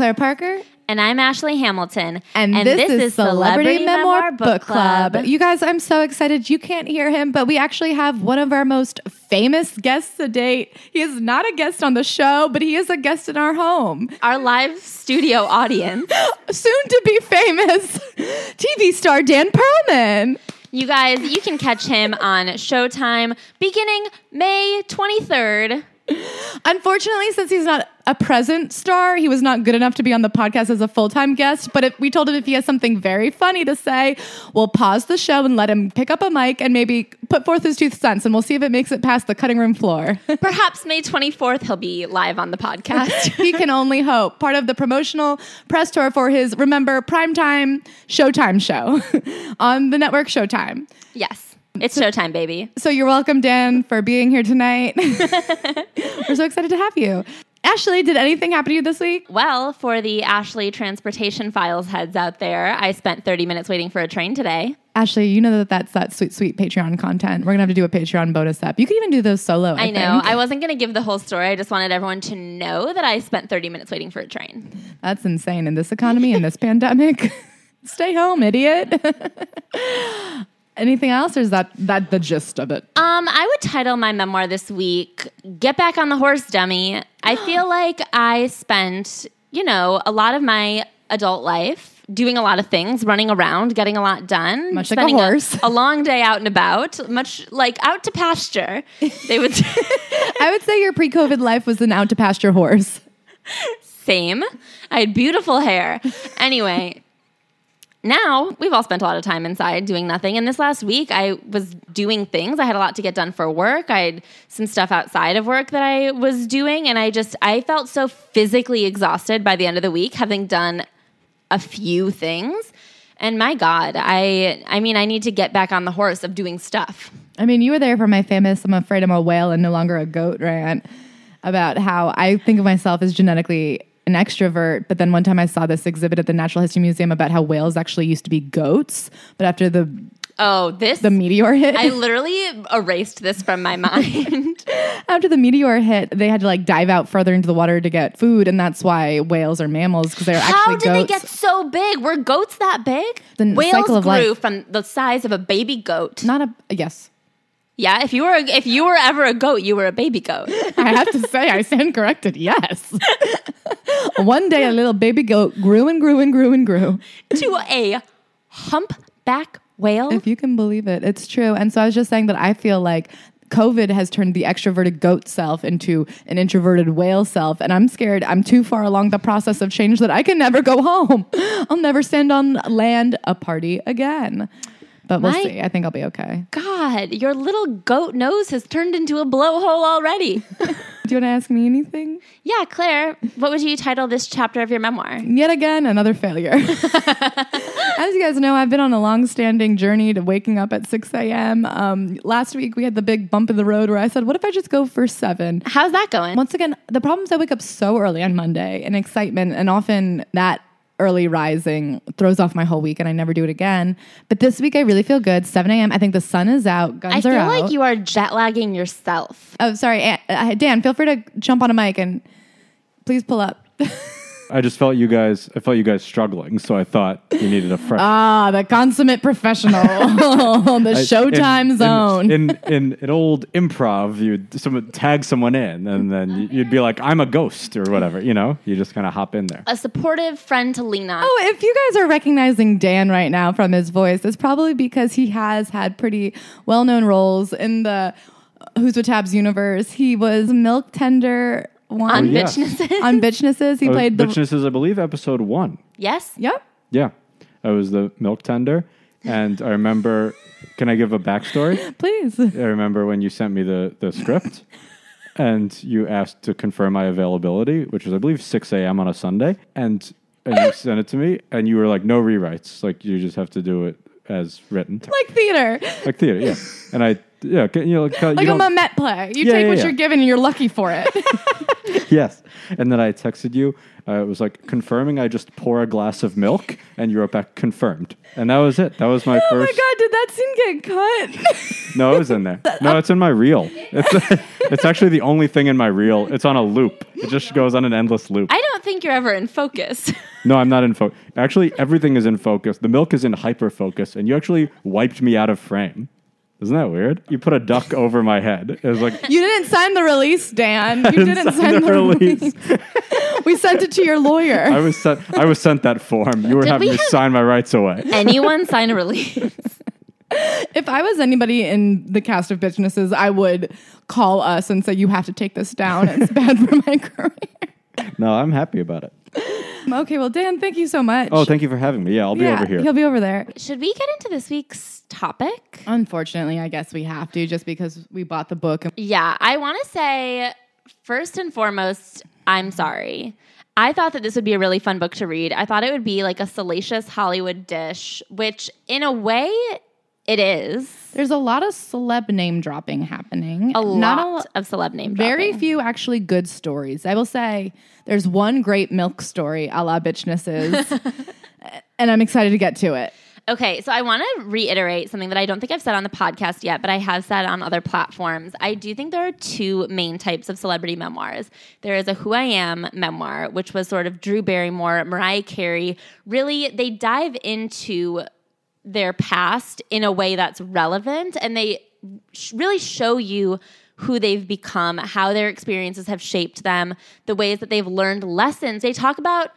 I'm Claire Parker. And I'm Ashley Hamilton. And, this, is Celebrity, Memoir Book Club. You guys, I'm so excited. You can't hear him, but we actually have one of our most famous guests to date. He is not a guest on the show, but he is a guest in our home. Our live studio audience. Soon to be famous TV star Dan Perlman. You guys, you can catch him on Showtime beginning May 23rd. Unfortunately, since he's not a present star, he was not good enough to be on the podcast as a full time guest. But if we told him if he has something very funny to say, we'll pause the show and let him pick up a mic and maybe put forth his two cents, and we'll see if it makes it past the cutting room floor. Perhaps May 24th, he'll be live on the podcast. he can only hope. Part of the promotional press tour for his Remember Primetime Showtime show on the network Showtime. yes. It's Showtime, baby. So you're welcome, Dan, for being here tonight. We're so excited to have you. Ashley, did anything happen to you this week? Well, for the Ashley Transportation Files heads out there, I spent 30 minutes waiting for a train today. Ashley, you know that that's that sweet, sweet Patreon content. We're gonna have to do a Patreon bonus up. You can even do those solo. I, I know. I wasn't going to give the whole story. I just wanted everyone to know that I spent 30 minutes waiting for a train. That's insane in this economy, in this pandemic. Stay home, idiot. Anything else, or is that that the gist of it? Um, I would title my memoir this week "Get Back on the Horse, Dummy." I feel like I spent, you know, a lot of my adult life doing a lot of things, running around, getting a lot done, Much like a horse. a, long day out and about, much like out to pasture. They would I would say your pre-COVID life was an out to pasture horse. same. I had beautiful hair. Anyway, now we've all spent a lot of time inside doing nothing. And this last week, I was doing things. I had a lot to get done for work. I had some stuff outside of work that I was doing. And I just, I felt so physically exhausted by the end of the week, having done a few things. And my God, I, I mean, I need to get back on the horse of doing stuff. I mean, you were there for my famous "I'm afraid I'm a whale and no longer a goat" rant about how I think of myself as genetically an extrovert. But then one time I saw this exhibit at the Natural History Museum about how whales actually used to be goats, but after the Oh, this. the meteor hit, I literally erased this from my mind. after the meteor hit, they had to like dive out further into the water to get food, and that's why whales are mammals because they're How actually How did they get so big? Were goats that big? The Whales cycle of grew life. from the size of a baby goat. Not a yes. Yeah, if you were if you were ever a goat, you were a baby goat. I have to say, I stand corrected. Yes. One day, a little baby goat grew and grew and grew and grew. to a humpback whale. If you can believe it, it's true. And so I was just saying that I feel like COVID has turned the extroverted goat self into an introverted whale self. And I'm scared I'm too far along the process of change that I can never go home. I'll never stand on land a party again. But we'll My- see. I think I'll be okay. God, your little goat nose has turned into a blowhole already. Do you want to ask me anything? yeah, Claire, what would you title this chapter of your memoir? Yet again, another failure. As you guys know, I've been on a long standing journey to waking up at 6 a.m. Um, last week, we had the big bump in the road where I said, What if I just go for seven? How's that going? Once again, the problem is I wake up so early on Monday and excitement, and often that early rising throws off my whole week and I never do it again. But this week I really feel good. 7 a.m. I think the sun is out. Guns I are feel out. like you are jet lagging yourself. oh, sorry. Dan, feel free to jump on a mic and please pull up. I just felt you guys. I felt you guys struggling, so I thought you needed a fresh. ah, the consummate professional. On the I- Showtime in- in- zone. In, in an old improv, you'd someone tag someone in, and then you- you'd be like, "I'm a ghost" or whatever. You know, you just kind of hop in there. A supportive friend to lean on. Oh, if you guys are recognizing Dan right now from his voice, it's probably because he has had pretty well known roles in the Who's with Tabs universe. He was Milk Tender one on yeah. bitchnesses. on Bitchnesses. He Oh, played the. Bitchnesses, is, I believe, episode one. yes. Yep. Yeah, I was the milk tender, and I remember. Can I give a backstory? Please. I remember when you sent me the the script, and you asked to confirm my availability, which was I believe six a.m. on a Sunday, and and you sent it to me, and you were like, "No rewrites. Like you just have to do it as written, Like theater. like theater." Yeah, and I yeah, you know, like, Like you a Mamet play. You Yeah, take yeah, what yeah. you're given and you're lucky for it. yes. And then I texted you. Uh, it was like confirming I just pour a glass of milk, and you wrote back confirmed. And that was it. That was my Oh my god, did that scene get cut? No, it was in there. No, it's in my reel. It's, it's actually the only thing in my reel. It's on a loop. It just goes on an endless loop. I don't think you're ever in focus. No, I'm not in focus. Actually, everything is in focus. The milk is in hyper focus, and you actually wiped me out of frame. Isn't that weird? You put a duck over my head. It was like you didn't sign the release, Dan. You didn't didn't, sign sign, the the release. release. we sent it to your lawyer. I was sent. I was sent that form. You were Did having we me sign my rights away. Anyone sign a release? if I was anybody in the cast of Bitchnesses, I would call us and say, You have to take this down. It's bad for my career. No, I'm happy about it. Okay, well, Dan, thank you so much. Oh, thank you for having me. Yeah, I'll be yeah, over here. He'll be over there. Should we get into this week's topic? Unfortunately, I guess we have to just because we bought the book. Yeah, I want to say first and foremost, I'm sorry. I thought that this would be a really fun book to read. I thought it would be like a salacious Hollywood dish, which in a way it is. There's a lot of celeb name dropping happening. A lot of celeb name dropping. Very dropping. few actually good stories. I will say there's one great milk story a la bitchnesses. and I'm excited to get to it. Okay, so I want to reiterate something that I don't think I've said on the podcast yet, but I have said on other platforms. I do think there are two main types of celebrity memoirs. There is a Who I Am memoir, which was sort of Drew Barrymore, Mariah Carey. Really, they dive into their past in a way that's relevant and they really show you who they've become, how their experiences have shaped them, the ways that they've learned lessons. They talk about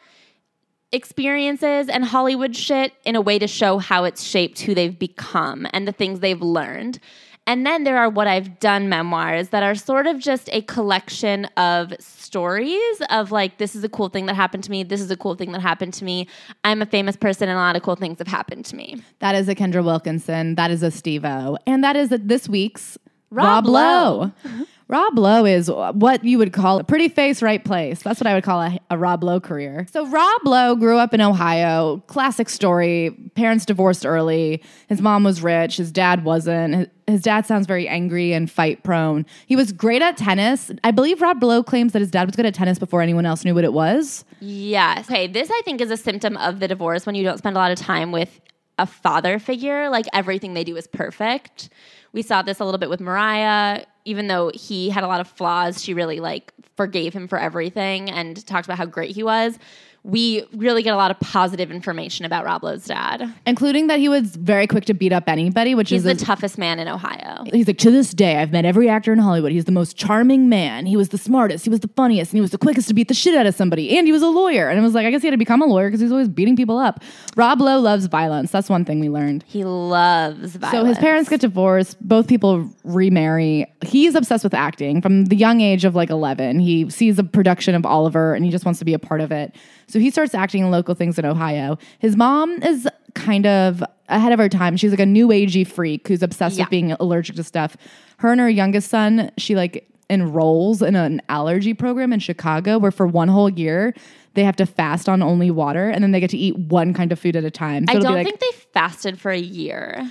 experiences and Hollywood shit in a way to show how it's shaped who they've become and the things they've learned. And then there are what I've done memoirs that are sort of just a collection of stories of like, this is a cool thing that happened to me. This is a cool thing that happened to me. I'm a famous person and a lot of cool things have happened to me. That is a Kendra Wilkinson. That is a Steve O. And that is a, this week's Rob Rob, Lowe. Rob Lowe is uh, what you would call a pretty face, right place. That's what I would call a, a Rob Lowe career. So Rob Lowe grew up in Ohio. Classic story. Parents divorced early. His mom was rich. His dad wasn't. His, his dad sounds very angry and fight prone. He was great at tennis. I believe Rob Lowe claims that his dad was good at tennis before anyone else knew what it was. Yes. Okay, this I think is a symptom of the divorce when you don't spend a lot of time with a father figure. Like everything they do is perfect. We saw this a little bit with Mariah. Even though he had a lot of flaws, she really like forgave him for everything and talked about how great he was. We really get a lot of positive information about Rob Lowe's dad. Including that he was very quick to beat up anybody, which He's is the a- toughest man in Ohio. He's like, to this day, I've met every actor in Hollywood. He's the most charming man. He was the smartest. He was the funniest. And he was the quickest to beat the shit out of somebody. And he was a lawyer. And it was like, I guess he had to become a lawyer because he was always beating people up. Rob Lowe loves violence. That's one thing we learned. He loves violence. So his parents get divorced. Both people remarry. He's obsessed with acting from the young age of like 11. He sees a production of Oliver and he just wants to be a part of it. So he starts acting in local things in Ohio. His mom is kind of ahead of her time. She's like a new agey freak who's obsessed Yeah. with being allergic to stuff. Her and her youngest son, she like enrolls in an allergy program in Chicago where for one whole year they have to fast on only water and then they get to eat one kind of food at a time. So I don't like, think they fasted for a year.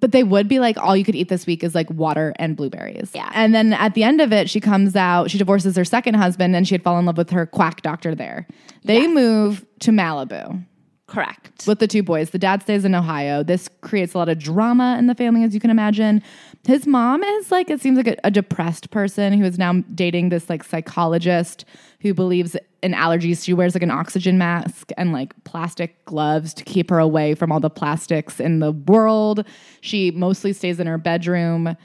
But they would be like, all you could eat this week is like water and blueberries. Yeah. And then at the end of it, she comes out, she divorces her second husband, and she had fallen in love with her quack doctor there. They Yes. move to Malibu Correct. with the two boys. The dad stays in Ohio. This creates a lot of drama in the family, as you can imagine. His mom is like, it seems like a, a depressed person who is now dating this like psychologist who believes in allergies. She wears like an oxygen mask and like plastic gloves to keep her away from all the plastics in the world. She mostly stays in her bedroom.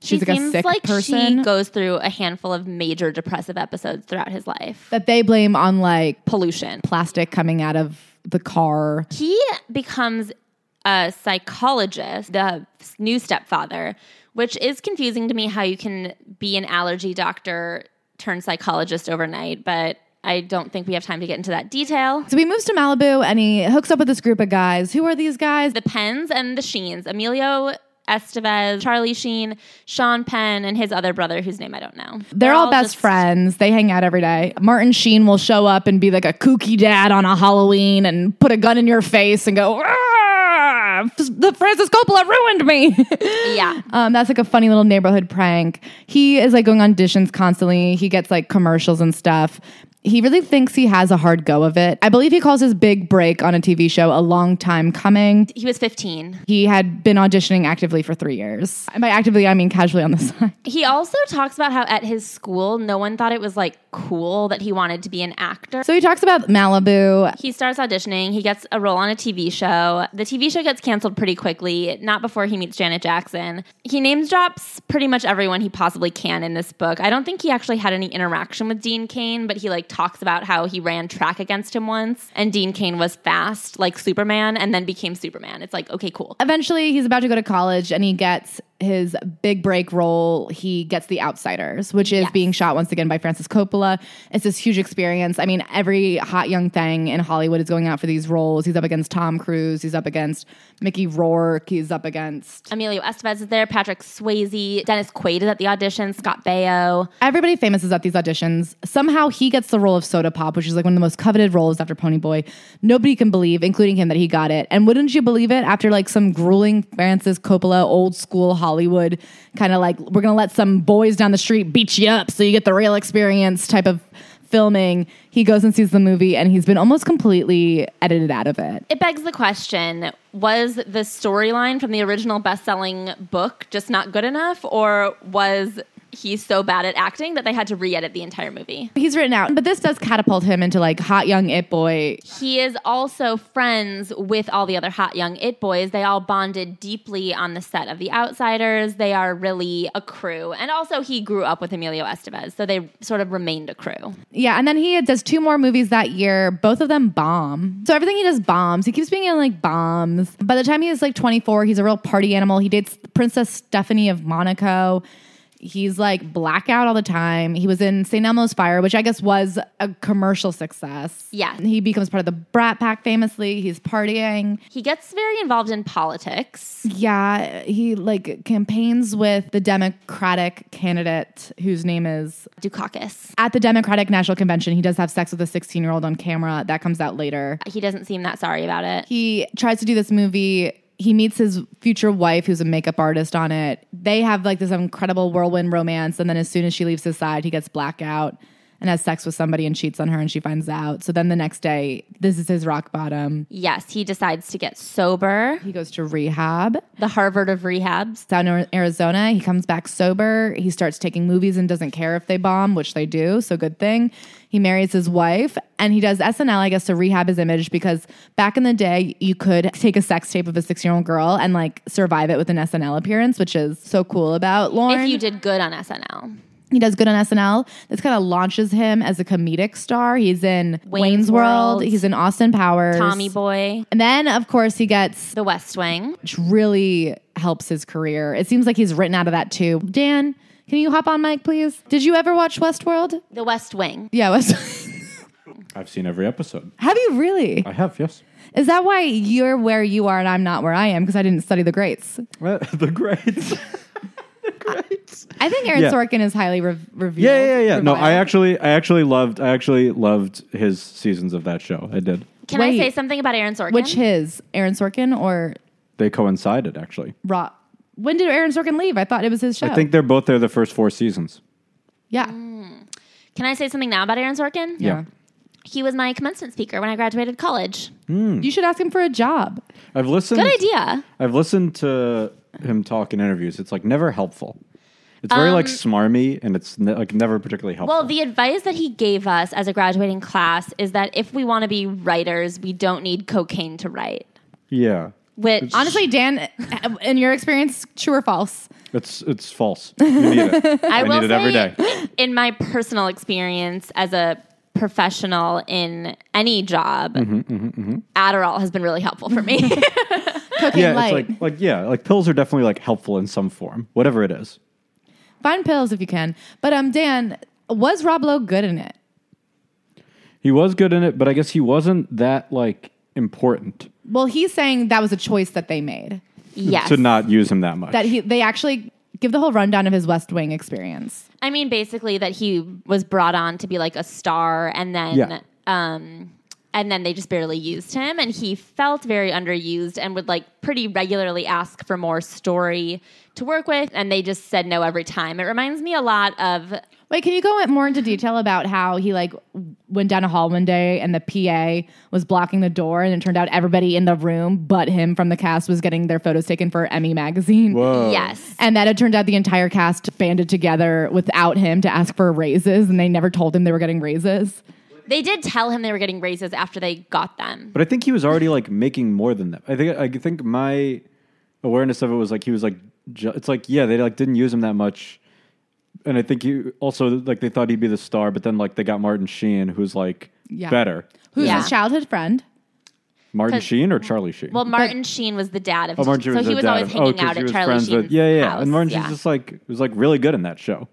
She's she like a seems sick like person she goes through a handful of major depressive episodes throughout his life. that they blame on like Pollution. plastic coming out of the car. He becomes a psychologist, the new stepfather, which is confusing to me how you can be an allergy doctor turn psychologist overnight, but I don't think we have time to get into that detail. So he moves to Malibu and he hooks up with this group of guys. Who are these guys? The Pens and the Sheens, Emilio Estevez, Charlie Sheen, Sean Penn, and his other brother, whose name I don't know. They're, all, best just- friends. They hang out every day. Martin Sheen will show up and be like a kooky dad on a Halloween and put a gun in your face and go, ah, the Francis Coppola ruined me. Yeah. Um, that's like a funny little neighborhood prank. He is like going on auditions constantly. He gets like commercials and stuff. He really thinks he has a hard go of it. I believe he calls his big break on a TV show a long time coming. He was 15. He had been auditioning actively for three years. And by actively, I mean casually on the side. He also talks about how at his school, no one thought it was like cool that he wanted to be an actor. So he talks about Malibu. He starts auditioning. He gets a role on a TV show. The TV show gets canceled pretty quickly, not before he meets Janet Jackson. He names drops pretty much everyone he possibly can in this book. I don't think he actually had any interaction with Dean Cain, but he like talks about how he ran track against him once and Dean Cain was fast like Superman and then became Superman. It's like, okay, cool. Eventually, he's about to go to college and he gets his big break role. He gets The Outsiders, which is Yes. being shot once again by Francis Coppola. It's this huge experience. I mean, every hot young thing in Hollywood is going out for these roles. He's up against Tom Cruise, he's up against Mickey Rourke, he's up against Emilio Estevez is there, Patrick Swayze, Dennis Quaid is at the audition, Scott Baio. Everybody famous is at these auditions. Somehow he gets the role of Soda Pop, which is like one of the most coveted roles after Ponyboy. Nobody can believe, including him, that he got it. And wouldn't you believe it? After like some grueling Francis Coppola, old school Hollywood, kind of like we're gonna let some boys down the street beat you up so you get the real experience type of filming. He goes and sees the movie, and he's been almost completely edited out of it. It begs the question was the storyline from the original best selling book just not good enough, or was he so bad at acting that they had to re edit the entire movie? He's written out, but this does catapult him into like hot young it boy. He is also friends with all the other hot young it boys. They all bonded deeply on the set of The Outsiders. They are really a crew. And also, he grew up with Emilio Estevez, so they sort of remained a crew. Yeah, and then he does two more movies that year. Both of them bomb. So everything he does bombs. He keeps being in like bombs. By the time he is like 24, he's a real party animal. He dates Princess Stephanie of Monaco. He's like blackout all the time. He was in St. Elmo's Fire, which I guess was a commercial success. Yeah. He becomes part of the Brat Pack famously. He's partying. He gets very involved in politics. Yeah, he like campaigns with the Democratic candidate whose name is Dukakis. at the Democratic National Convention. He does have sex with a 16 year old on camera. That comes out later. He doesn't seem that sorry about it. He tries to do this movie. He meets his future wife, who's a makeup artist on it. They have like this incredible whirlwind romance. And then as soon as she leaves his side, he gets blackout and has sex with somebody and cheats on her and she finds out. So then the next day, this is his rock bottom. Yes, he decides to get sober. He goes to rehab. The Harvard of rehabs. down in Arizona. He comes back sober. He starts taking movies and doesn't care if they bomb, which they do. So good thing. He marries his wife and he does SNL, I guess, to rehab his image because back in the day, you could take a sex tape of a six year old girl and like survive it with an SNL appearance, which is so cool about Lorne. If you did good on SNL. he does good on SNL. This kind of launches him as a comedic star. He's in Wayne's, Wayne's World. World. He's in Austin Powers. Tommy Boy, And then, of course, he gets The West Wing. which really helps his career. It seems like he's written out of that too. Dan, can you hop on mic, please? Did you ever watch Westworld? The West Wing. Yeah, West. I've seen every episode. Have you really? I have, yes. Is that why you're where you are and I'm not where I am? Because I didn't study the greats. Uh, the greats. the greats. I think Aaron Yeah. Sorkin is highly rev- revealed. Yeah, yeah, yeah. No, I reviled. actually, I actually loved, I actually loved his seasons of that show. I did. Can Wait. I say something about Aaron Sorkin? Which his Aaron Sorkin or They coincided, actually. Rob? When did Aaron Sorkin leave? I thought it was his show. I think they're both there the first four seasons. Yeah. Can I say something now about Aaron Sorkin? Yeah. He was my commencement speaker when I graduated college. You should ask him for a job. I've listened. Good idea. I've listened to him talk in interviews. It's like never helpful. It's very like smarmy, and it's ne- like never particularly helpful. Um, Well, the advice that he gave us as a graduating class is that if we want to be writers, we don't need cocaine to write. yeah, Which Honestly, Dan, in your experience, true or false? it's it's false. You need it. I, I will need it every day. in my personal experience as a professional in any job, Mm-hmm, Adderall has been really helpful for me. Cocaine Yeah, light. it's like like yeah, like pills are definitely like helpful in some form, whatever it is. Find pills if you can. But um, Dan, was Rob Lowe good in it? He was good in it, but I guess he wasn't that like important Well, he's saying that was a choice that they made. yes. to not use him that much. That he they actually give the whole rundown of his West Wing experience. I mean, basically that he was brought on to be like a star, and then Yeah. um, and then they just barely used him and he felt very underused and would like pretty regularly ask for more story to work with and they just said no every time it reminds me a lot of Wait, can you go more into detail about how he like went down a hall one day and the PA was blocking the door, and it turned out everybody in the room but him from the cast was getting their photos taken for Emmy magazine. Whoa. yes And that it turned out the entire cast banded together without him to ask for raises, and they never told him they were getting raises. They did tell him they were getting raises after they got them But I think he was already like making more than them. I think I think my awareness of it was like he was like ju- it's like yeah they like didn't use him that much, and I think he also like they thought he'd be the star, but then like they got Martin Sheen who's like Yeah. better. Who's Yeah. his childhood friend? Martin 'Cause- Sheen or Charlie Sheen? well martin sheen was the dad of oh, Martin Sheen so was he the was dad always of- hanging oh, 'cause out he at was charlie friends sheen's with- yeah, yeah, house. and Martin yeah. Sheen's just like was like really good in that show.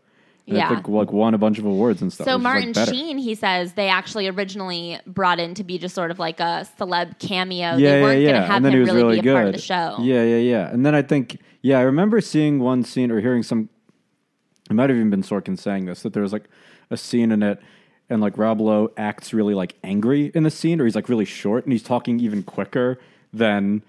Yeah. Think like won a bunch of awards and stuff. So is, like, Martin. Sheen, he says they actually originally brought in to be just sort of like a celeb cameo. Yeah, they weren't yeah, yeah. have and then him he was really, really be a good. part of the show. Yeah, yeah, yeah. And then I think, yeah, I remember seeing one scene or hearing some. It might have even been Sorkin saying this that there was like a scene in it, and like Rob Lowe acts really like angry in the scene, or he's like really short, and he's talking even quicker than.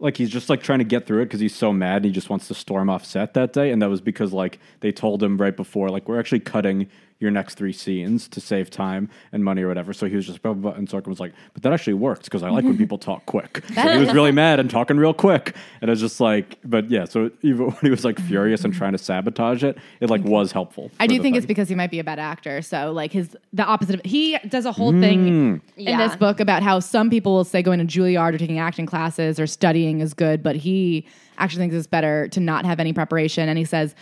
Like he's just like trying to get through it because he's so mad and he just wants to storm off set that day, and that was because like they told him right before like we're actually cutting your next three scenes to save time and money or whatever. So he was just blah, blah, blah. and Sorkin was like, but that actually works because I like when people talk quick. So he was really mad and talking real quick, and it was just like, but yeah. So even when he was like furious and trying to sabotage it, it like was helpful. I do the think it's because he might be a bad actor. So like his the opposite of he does a whole thing mm. in Yeah. this book about how some people will say going to Juilliard or taking acting classes or studying is good, but he actually thinks it's better to not have any preparation. And he says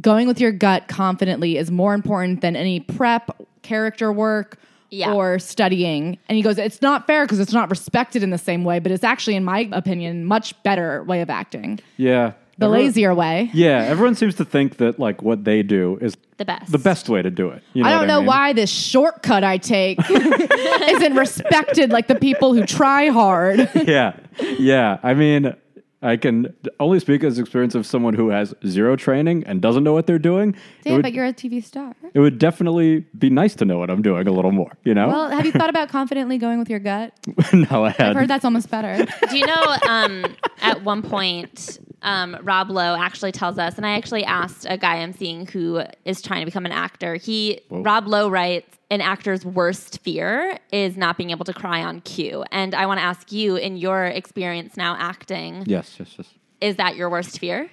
going with your gut confidently is more important than any prep, character work. Yeah. Or studying. And he goes, It's not fair because it's not respected in the same way, but it's actually, in my opinion, much better way of acting. yeah. The Everyone- lazier way. Yeah, everyone seems to think that like what they do is The best. the best way to do it. You know I don't know mean? why this shortcut I take isn't respected like the people who try hard. yeah, yeah. I mean, I can only speak as experience of someone who has zero training and doesn't know what they're doing. it, would, you're a TV star. it would definitely be nice to know what I'm doing a little more. You know? Well, have you thought about confidently going with your gut? no, I I've heard that's almost better. Do you know um, at one point, um, Rob Lowe actually tells us, and I actually asked a guy I'm seeing who is trying to become an actor. He, Rob Lowe writes, an actor's worst fear is not being able to cry on cue. And I want to ask you, in your experience now acting, Yes, yes, yes. is that your worst fear?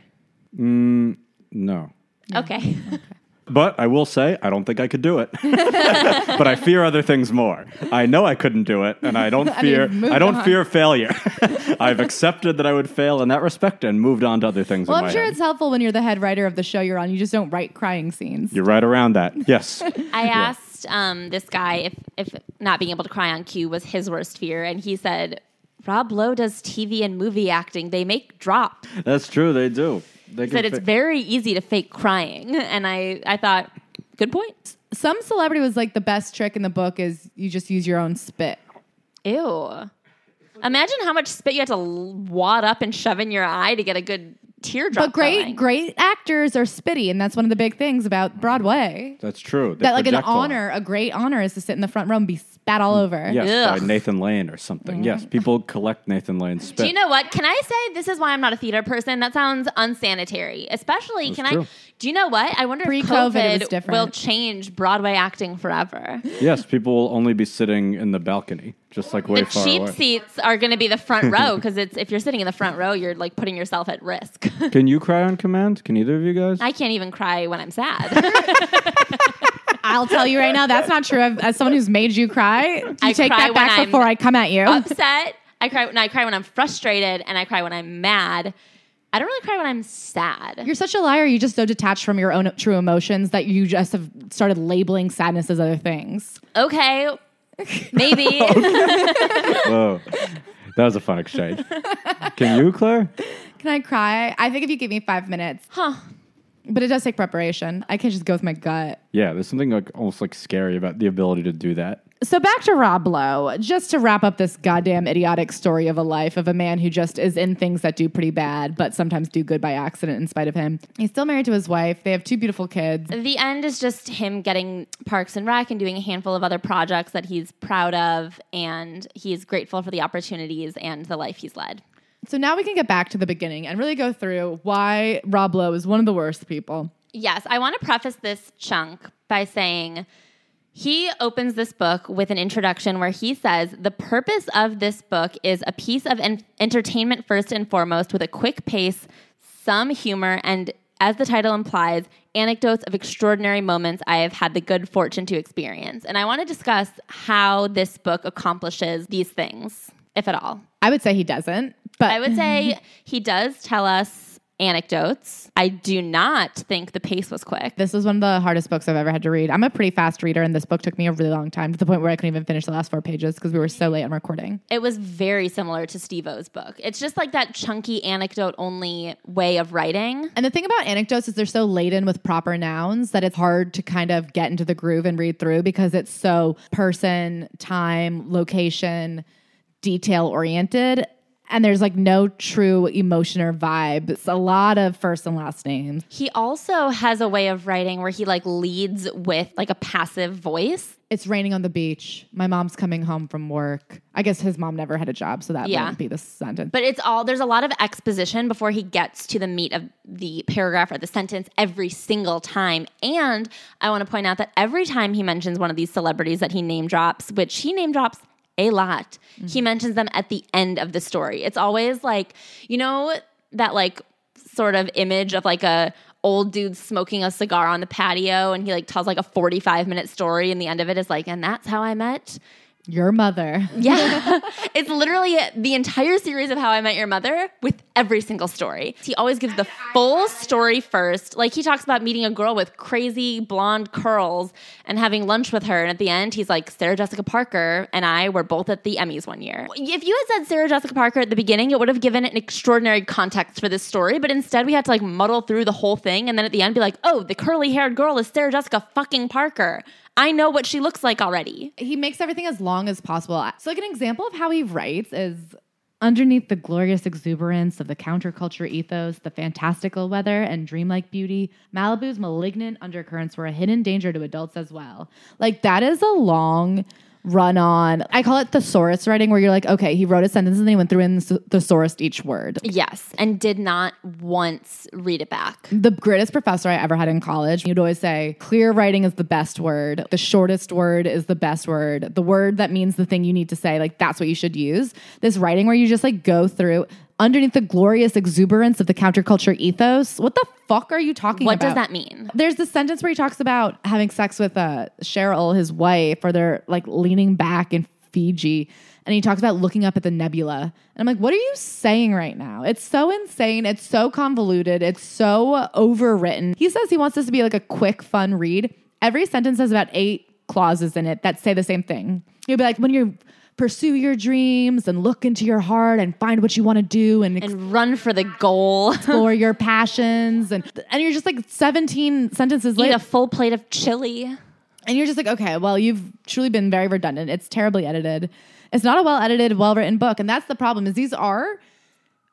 No. Okay. But I will say, I don't think I could do it. but I fear other things more. I know I couldn't do it, and I don't mean, fear. moved I don't on. fear failure. I've accepted that I would fail in that respect and moved on to other things. Well, in I'm my sure head. it's helpful when you're the head writer of the show you're on. You just don't write crying scenes. You're right around that. Yes. I asked um, this guy if, if not being able to cry on cue was his worst fear, and he said, Rob Lowe does TV and movie acting. They make drops. That's true. They do. They said it's fi- very easy to fake crying. And I, I thought, good point. Some celebrity was like the best trick in the book is you just use your own spit. Ew. Imagine how much spit you have to wad up and shove in your eye to get a good teardrop. But great, going. great actors are spitty, and that's one of the big things about Broadway. That's true. They That like an project a lot. honor, a great honor is to sit in the front row and be spat all mm. over. Yes, Ugh. by Nathan Lane or something. Yes, people collect Nathan Lane's spit. Do you know what? Can I say this is why I'm not a theater person? That sounds unsanitary. Especially, can true. I? Do you know what? I wonder if Pre-COVID, it was COVID will change Broadway acting forever. yes, people will only be sitting in the balcony, just like way the far cheap away. seats are going to be the front row because it's if you're sitting in the front row, you're like putting yourself at risk. Can you cry on command? Can either of you guys? I can't even cry when I'm sad. I'll tell you right now, that's not true. As someone who's made you cry, you I take cry that back when I'm before I come at you. Upset. I cry. No, I cry when I'm frustrated, and I cry when I'm mad. I don't really cry when I'm sad. You're such a liar. You're just so detached from your own true emotions that you just have started labeling sadness as other things. okay, maybe. Whoa, that was a fun exchange. Can you, Claire? Can I cry? I think if you give me five minutes, huh? but it does take preparation. I can't just go with my gut. Yeah, there's something like almost like scary about the ability to do that. So back to Rob Lowe, just to wrap up this goddamn idiotic story of a life of a man who just is in things that do pretty bad, but sometimes do good by accident in spite of him. He's still married to his wife. They have two beautiful kids. The end is just him getting Parks and Rec and doing a handful of other projects that he's proud of, and he's grateful for the opportunities and the life he's led. So now we can get back to the beginning and really go through why Rob Lowe is one of the worst people. Yes, I want to preface this chunk by saying he opens this book with an introduction where he says the purpose of this book is a piece of en- entertainment first and foremost with a quick pace, some humor, and as the title implies, anecdotes of extraordinary moments I have had the good fortune to experience. And I want to discuss how this book accomplishes these things, if at all. I would say he doesn't, but I would say he does tell us anecdotes. I do not think the pace was quick. this was one of the hardest books I've ever had to read. I'm a pretty fast reader, and this book took me a really long time to the point where I couldn't even finish the last four pages because we were so late on recording. It was very similar to Steve O's book. It's just like that chunky anecdote only way of writing. And the thing about anecdotes is they're so laden with proper nouns that it's hard to kind of get into the groove and read through because it's so person, time, location, detail oriented. And there's like no true emotion or vibe. It's a lot of first and last names. He also has a way of writing where he like leads with like a passive voice. It's raining on the beach. My mom's coming home from work. I guess his mom never had a job, so that Yeah. wouldn't be the sentence. But it's all there's a lot of exposition before he gets to the meat of the paragraph or the sentence every single time. And I want to point out that every time he mentions one of these celebrities that he name drops, which he name drops a lot, he mm-hmm. mentions them at the end of the story. It's always like, you know, that like sort of image of like a old dude smoking a cigar on the patio and he like tells like a 45 minute story and the end of it is like and that's how I met Your mother. yeah. it's literally the entire series of How I Met Your Mother with every single story. He always gives the full story first. Like he talks about meeting a girl with crazy blonde curls and having lunch with her. And at the end, he's like, Sarah Jessica Parker and I were both at the Emmys one year. If you had said Sarah Jessica Parker at the beginning, it would have given an extraordinary context for this story. But instead, we had to like muddle through the whole thing. And then at the end, be like, oh, the curly haired girl is Sarah Jessica fucking Parker. I know what she looks like already. he makes everything as long as possible. So, like an example of how he writes is underneath the glorious exuberance of the counterculture ethos, the fantastical weather and dreamlike beauty, Malibu's malignant undercurrents were a hidden danger to adults as well. Like that is a long run on. I call it thesaurus writing, where you're like, okay, he wrote a sentence and then he went through and th- thesaurused each word. Yes, and did not once read it back. The greatest professor I ever had in college, you'd always say, clear writing is the best word. The shortest word is the best word. The word that means the thing you need to say, like that's what you should use. This writing where you just like go through underneath the glorious exuberance of the counterculture ethos. What the fuck are you talking What about? does that mean? There's this sentence where he talks about having sex with uh, Sheryl, his wife, or they're like leaning back in Fiji. And he talks about looking up at the nebula. And I'm like, what are you saying right now? It's so insane. It's so convoluted. It's so overwritten. He says he wants this to be like a quick, fun read. Every sentence has about eight clauses in it that say the same thing. You'll be like, when you pursue your dreams and look into your heart and find what you want to do and, And run for the goal. explore your passions. And, and you're just like 17 sentences Eat later. a full plate of chili. And you're just like, okay, well, you've truly been very redundant. It's terribly edited. It's not a well edited, well written book. And that's the problem is these are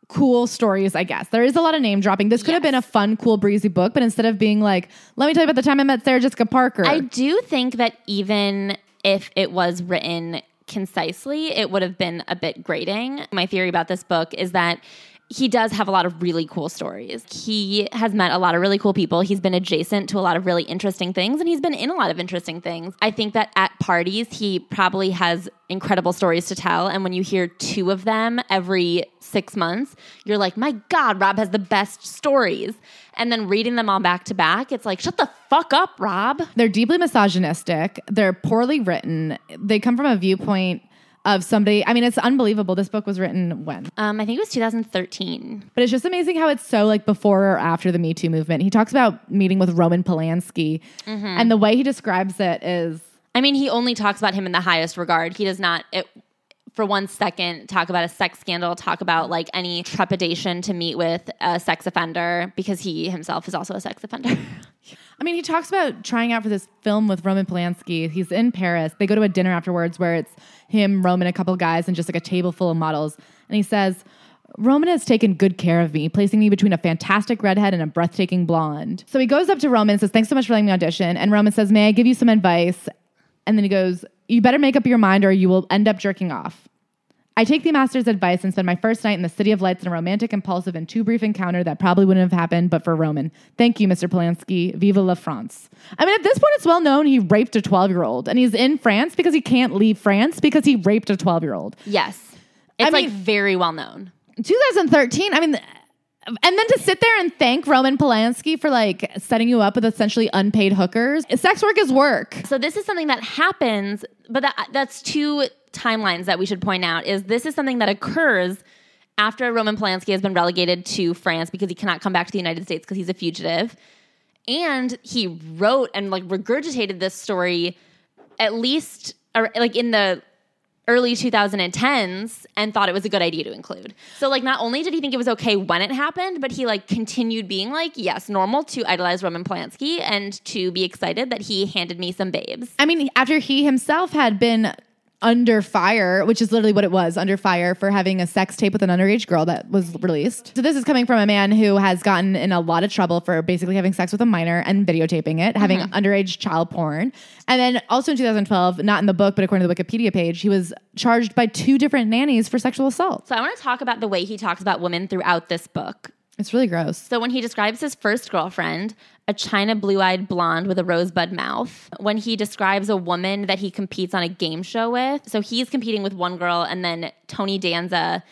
cool stories, I guess. There is a lot of name dropping. This could have been a fun, cool, breezy book, but instead of being like, let me tell you about the time I met Sarah Jessica Parker. I do think that even if it was written concisely, it would have been a bit grating. My theory about this book is that he does have a lot of really cool stories. He has met a lot of really cool people. He's been adjacent to a lot of really interesting things, and he's been in a lot of interesting things. I think that at parties, he probably has incredible stories to tell. And when you hear two of them every six months, you're like, my God, Rob has the best stories. And then reading them all back to back, it's like, shut the fuck up, Rob. They're deeply misogynistic. They're poorly written. They come from a viewpoint of somebody. I mean, it's unbelievable. This book was written when? Um, I think it was 2013. But it's just amazing how it's so like before or after the Me Too movement. He talks about meeting with Roman Polanski, and the way he describes it is I mean, he only talks about him in the highest regard. He does not, it, for one second, talk about a sex scandal, talk about like any trepidation to meet with a sex offender because he himself is also a sex offender. I mean, he talks about trying out for this film with Roman Polanski. He's in Paris. They go to a dinner afterwards where it's him, Roman, a couple guys, and just like a table full of models. And he says, Roman has taken good care of me, placing me between a fantastic redhead and a breathtaking blonde. So he goes up to Roman and says, Thanks so much for letting me audition. And Roman says, May I give you some advice? And then he goes, You better make up your mind or you will end up jerking off. I take the master's advice and spend my first night in the City of Lights in a romantic, impulsive, and too brief encounter that probably wouldn't have happened but for Roman. Thank you, Mr. Polanski. Viva la France. I mean, at this point, it's well known he raped a 12 year old, and he's in France because he can't leave France because he raped a 12 year old. Yes. It's I like mean- very well known. 2013, I mean, and then to sit there and thank Roman Polanski for like setting you up with essentially unpaid hookers. Sex work is work. So this is something that happens, but that, that's two timelines that we should point out. Is this is something that occurs after Roman Polanski has been relegated to France because he cannot come back to the United States because he's a fugitive, and he wrote and like regurgitated this story at least or, like in the early 2010s and thought it was a good idea to include. So like not only did he think it was okay when it happened, but he like continued being like, yes, normal to idolize Roman Polanski and to be excited that he handed me some babes. I mean, after he himself had been under fire, which is literally what it was, under fire for having a sex tape with an underage girl that was released. So this is coming from a man who has gotten in a lot of trouble for basically having sex with a minor and videotaping it, having mm-hmm. underage child porn. And then also in 2012, not in the book, but according to the Wikipedia page, he was charged by two different nannies for sexual assault. So I want to talk about the way he talks about women throughout this book. It's really gross. So when he describes his first girlfriend, a china blue-eyed blonde with a rosebud mouth, when he describes a woman that he competes on a game show with, so he's competing with one girl and then Tony Danza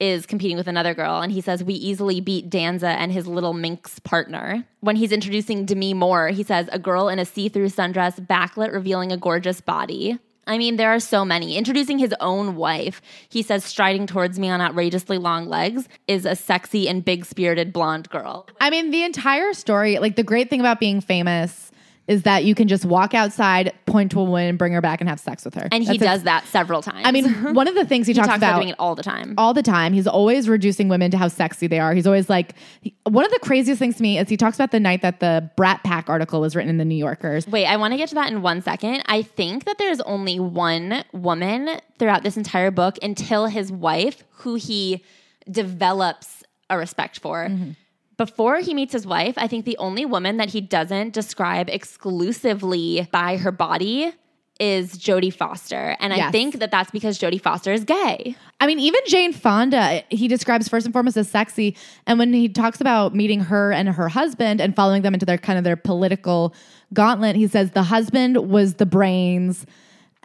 is competing with another girl and he says we easily beat Danza and his little minx partner. When he's introducing Demi Moore, he says a girl in a see-through sundress backlit revealing a gorgeous body. I mean, there are so many. Introducing his own wife, he says, striding towards me on outrageously long legs, is a sexy and big spirited blonde girl. I mean, the entire story, like the great thing about being famous is that you can just walk outside, point to a woman, bring her back and have sex with her. And he That's it. does that several times. I mean, one of the things he, he talks, talks about about doing it all the time. all the time. He's always reducing women to how sexy they are. He's always like, he- one of the craziest things to me is he talks about the night that the Brat Pack article was written in the New Yorkers. Wait, I want to get to that in one second. I think that there's only one woman throughout this entire book until his wife, who he develops a respect for. Mm-hmm. Before he meets his wife, I think the only woman that he doesn't describe exclusively by her body is Jodie Foster. And I think that that's because Jodie Foster is gay. I mean, even Jane Fonda, he describes first and foremost as sexy. And when he talks about meeting her and her husband and following them into their kind of their political gauntlet, he says the husband was the brains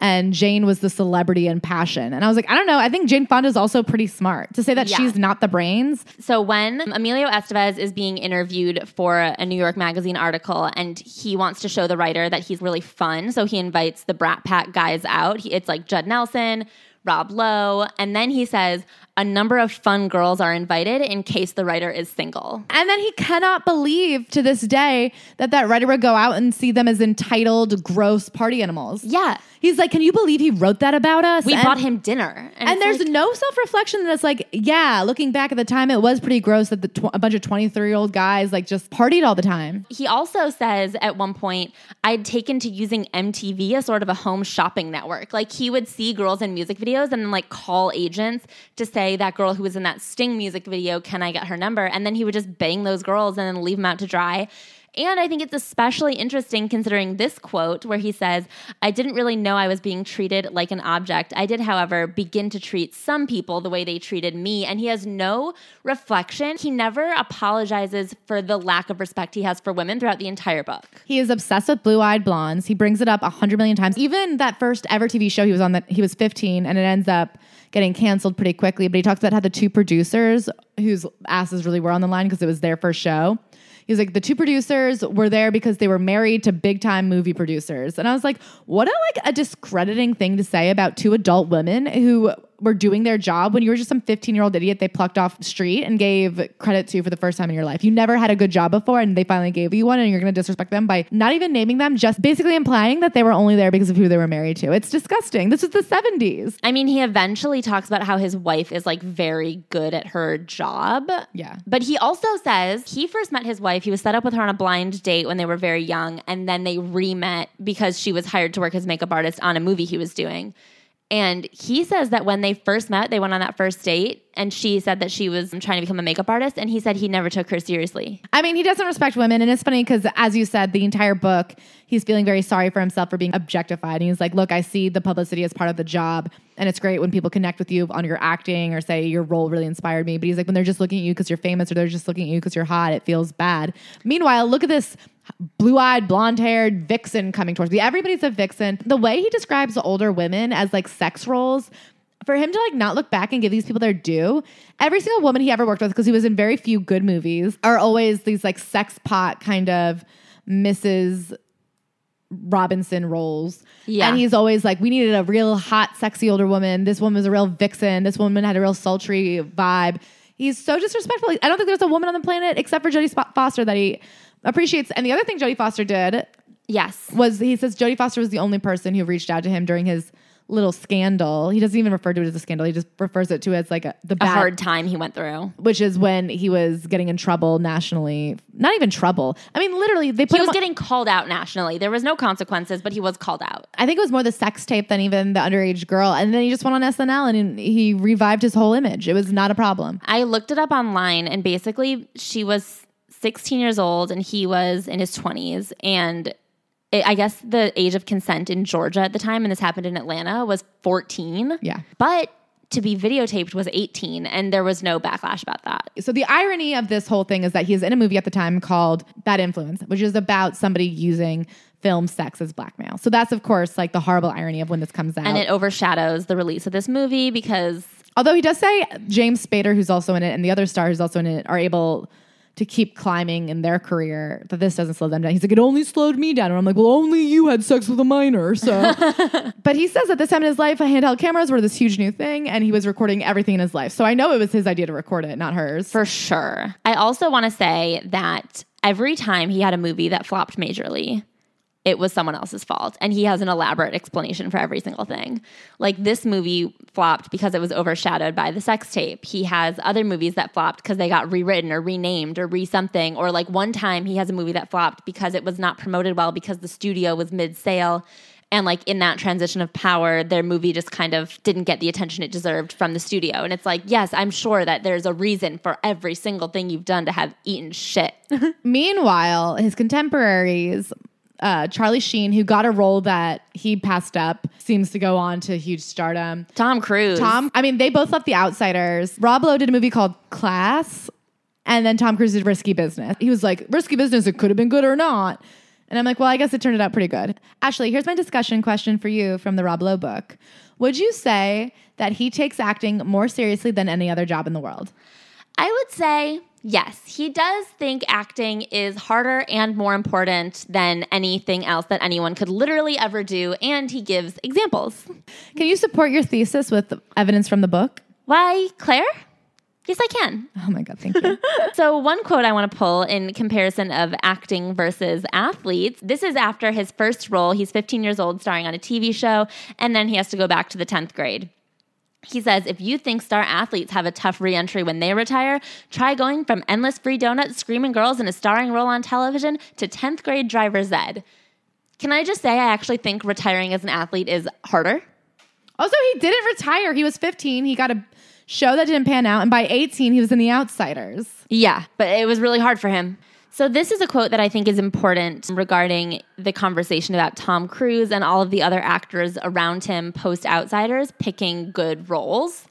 and Jane was the celebrity and passion. And I was like, I don't know. I think Jane Fonda is also pretty smart to say that Yeah. she's not the brains. So when Emilio Estevez is being interviewed for a New York Magazine article, and he wants to show the writer that he's really fun, so he invites the Brat Pack guys out. He, it's like Judd Nelson, Rob Lowe, and then he says a number of fun girls are invited in case the writer is single. And then he cannot believe to this day that that writer would go out and see them as entitled, gross party animals. Yeah, He's like, can you believe he wrote that about us? we And- bought him dinner, And it's there's like- no self reflection that it's like, yeah, looking back at the time, it was pretty gross that the tw- a bunch of 23 year old guys like just partied all the time. He also says at one point, I'd taken to using MTV as sort of a home shopping network. Like he would see girls in music videos and then like call agents to say that girl who was in that Sting music video, can I get her number? And then he would just bang those girls and then leave them out to dry. And I think it's especially interesting considering this quote where he says, I didn't really know I was being treated like an object. I did, however, begin to treat some people the way they treated me. And he has no reflection. He never apologizes for the lack of respect he has for women throughout the entire book. He is obsessed with blue eyed blondes. He brings it up a hundred million times. Even that first ever TV show he was on, that he was 15, and it ends up getting canceled pretty quickly. But he talks about how the two producers, whose asses really were on the line because it was their first show. He's like, the two producers were there because they were married to big time movie producers. And I was like, what a like a discrediting thing to say about two adult women who were doing their job when you were just some 15 year old idiot they plucked off the street and gave credit to for the first time in your life. You never had a good job before and they finally gave you one and you're going to disrespect them by not even naming them, just basically implying that they were only there because of who they were married to. It's disgusting. This is the 70s. I mean, he eventually talks about how his wife is like very good at her job. Yeah. But he also says he first met his wife. He was set up with her on a blind date when they were very young, and then they re met because she was hired to work as makeup artist on a movie he was doing. And he says that when they first met, they went on that first date, and she said that she was trying to become a makeup artist, and he said he never took her seriously. I mean, he doesn't respect women. And it's funny because, as you said, the entire book, he's feeling very sorry for himself for being objectified. And he's like, Look, I see the publicity as part of the job. And it's great when people connect with you on your acting or say your role really inspired me. But he's like, When they're just looking at you because you're famous or they're just looking at you because you're hot, it feels bad. Meanwhile, look at this blue eyed, blonde haired vixen coming towards me. Everybody's a vixen. The way he describes older women as like sex roles, for him to like not look back and give these people their due, every single woman he ever worked with, because he was in very few good movies, are always these like sex pot kind of Mrs. Robinson roles. Yeah. And he's always like, we needed a real hot, sexy older woman. This woman was a real vixen. This woman had a real sultry vibe. He's so disrespectful. I don't think there's a woman on the planet except for Jodie Foster that he appreciates. And the other thing Jodie Foster did Yes. was he says Jodie Foster was the only person who reached out to him during his little scandal. He doesn't even refer to it as a scandal. He just refers it to as like a, the A bad, hard time he went through. which is when he was getting in trouble nationally. Not even trouble. I mean, literally, they put He him was on- getting called out nationally. There was no consequences, but he was called out. I think it was more the sex tape than even the underage girl. And then he just went on SNL and he revived his whole image. It was not a problem. I looked it up online, and basically, she was 16 years old and he was in his 20s. And it, I guess the age of consent in Georgia at the time, and this happened in Atlanta, was 14. Yeah. But to be videotaped was 18, and there was no backlash about that. So the irony of this whole thing is that he's in a movie at the time called Bad Influence, which is about somebody using film sex as blackmail. So that's of course like the horrible irony of when this comes out. And it overshadows the release of this movie because Although he does say James Spader, who's also in it, and the other star who's also in it, are able to keep climbing in their career, that this doesn't slow them down. He's like, it only slowed me down. And I'm like, well, only you had sex with a minor. So, but he says at this time in his life, handheld cameras were this huge new thing, and he was recording everything in his life. So I know it was his idea to record it, not hers. For sure. I also want to say that every time he had a movie that flopped majorly, it was someone else's fault. And he has an elaborate explanation for every single thing. Like this movie flopped because it was overshadowed by the sex tape. He has other movies that flopped because they got rewritten or renamed or re something. Or like one time he has a movie that flopped because it was not promoted well because the studio was mid sale. And like in that transition of power, their movie just kind of didn't get the attention it deserved from the studio. And it's like, yes, I'm sure that there's a reason for every single thing you've done to have eaten shit. Meanwhile, his contemporaries, uh, Charlie Sheen, who got a role that he passed up, seems to go on to huge stardom. Tom Cruise. Tom, I mean, they both left The Outsiders. Rob Lowe did a movie called Class, and then Tom Cruise did Risky Business. He was like, Risky Business, it could have been good or not. And I'm like, well, I guess it turned out pretty good. Ashley, here's my discussion question for you from the Rob Lowe book. Would you say that he takes acting more seriously than any other job in the world? I would say yes. He does think acting is harder and more important than anything else that anyone could literally ever do. And he gives examples. Can you support your thesis with evidence from the book? Why, Claire? Yes, I can. Oh my God, thank you. So, one quote I want to pull in comparison of acting versus athletes this is after his first role. He's 15 years old, starring on a TV show, and then he has to go back to the 10th grade. He says, if you think star athletes have a tough reentry when they retire, try going from endless free donuts, screaming girls in a starring role on television to 10th grade driver's ed. Can I just say, I actually think retiring as an athlete is harder? also, he didn't retire. He was 15. He got a show that didn't pan out. And by 18, he was in The Outsiders. Yeah, but it was really hard for him. So, this is a quote that I think is important regarding the conversation about Tom Cruise and all of the other actors around him post Outsiders picking good roles.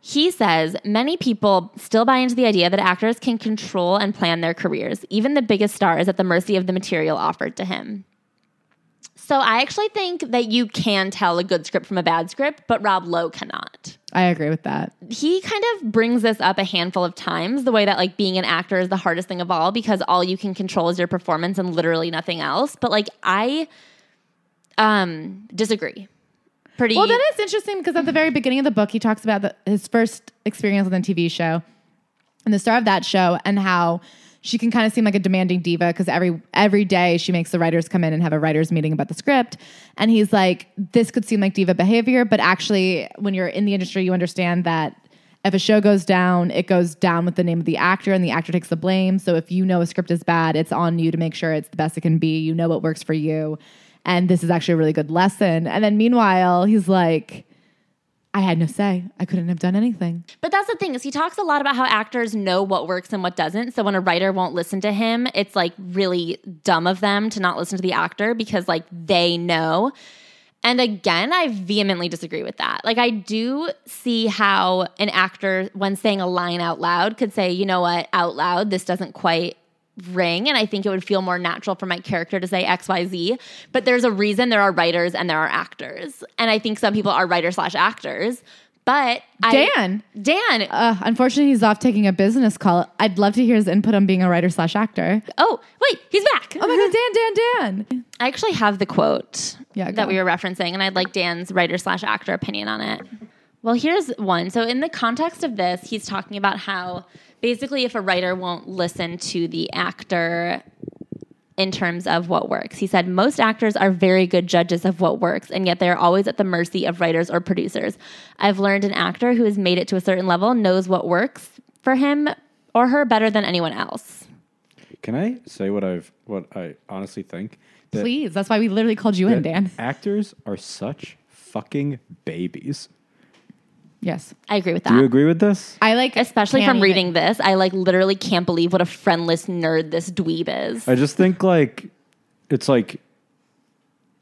He says many people still buy into the idea that actors can control and plan their careers. Even the biggest star is at the mercy of the material offered to him. So I actually think that you can tell a good script from a bad script, but Rob Lowe cannot I agree with that. he kind of brings this up a handful of times the way that like being an actor is the hardest thing of all because all you can control is your performance and literally nothing else but like i um disagree pretty. Well, then it's interesting because at the very beginning of the book, he talks about the, his first experience on the TV show and the star of that show, and how she can kind of seem like a demanding diva because every every day she makes the writers come in and have a writers meeting about the script. And he's like, this could seem like diva behavior, but actually, when you're in the industry, you understand that. If a show goes down, it goes down with the name of the actor, and the actor takes the blame. So if you know a script is bad, it's on you to make sure it's the best it can be. You know what works for you, and this is actually a really good lesson. And then meanwhile, he's like, I had no say. I couldn't have done anything. But that's the thing is he talks a lot about how actors know what works and what doesn't. So when a writer won't listen to him, it's like really dumb of them to not listen to the actor because like they know. And again, I vehemently disagree with that. Like I do see how an actor when saying a line out loud could say, "You know what? Out loud, this doesn't quite ring and I think it would feel more natural for my character to say XYZ. But there's a reason there are writers and there are actors. And I think some people are writers slash actors. But I- Dan. Dan. Uh, unfortunately, he's off taking a business call. I'd love to hear his input on being a writer slash actor. oh, wait, he's back. Oh my God, Dan, Dan, Dan. I actually have the quote Yeah, that we were referencing, and I'd like Dan's writer slash actor opinion on it. Well, here's one. So, in the context of this, he's talking about how basically if a writer won't listen to the actor in terms of what works, he said most actors are very good judges of what works, and yet they are always at the mercy of writers or producers. I've learned an actor who has made it to a certain level knows what works for him or her better than anyone else. Can I say what I've what I honestly think? That- Please. That's why we literally called you in, Dan. Actors are such fucking babies. Yes. I agree with that. Do you agree with this? I like, Especially from even- reading this, I like literally can't believe what a friendless nerd this dweeb is. I just think like it's like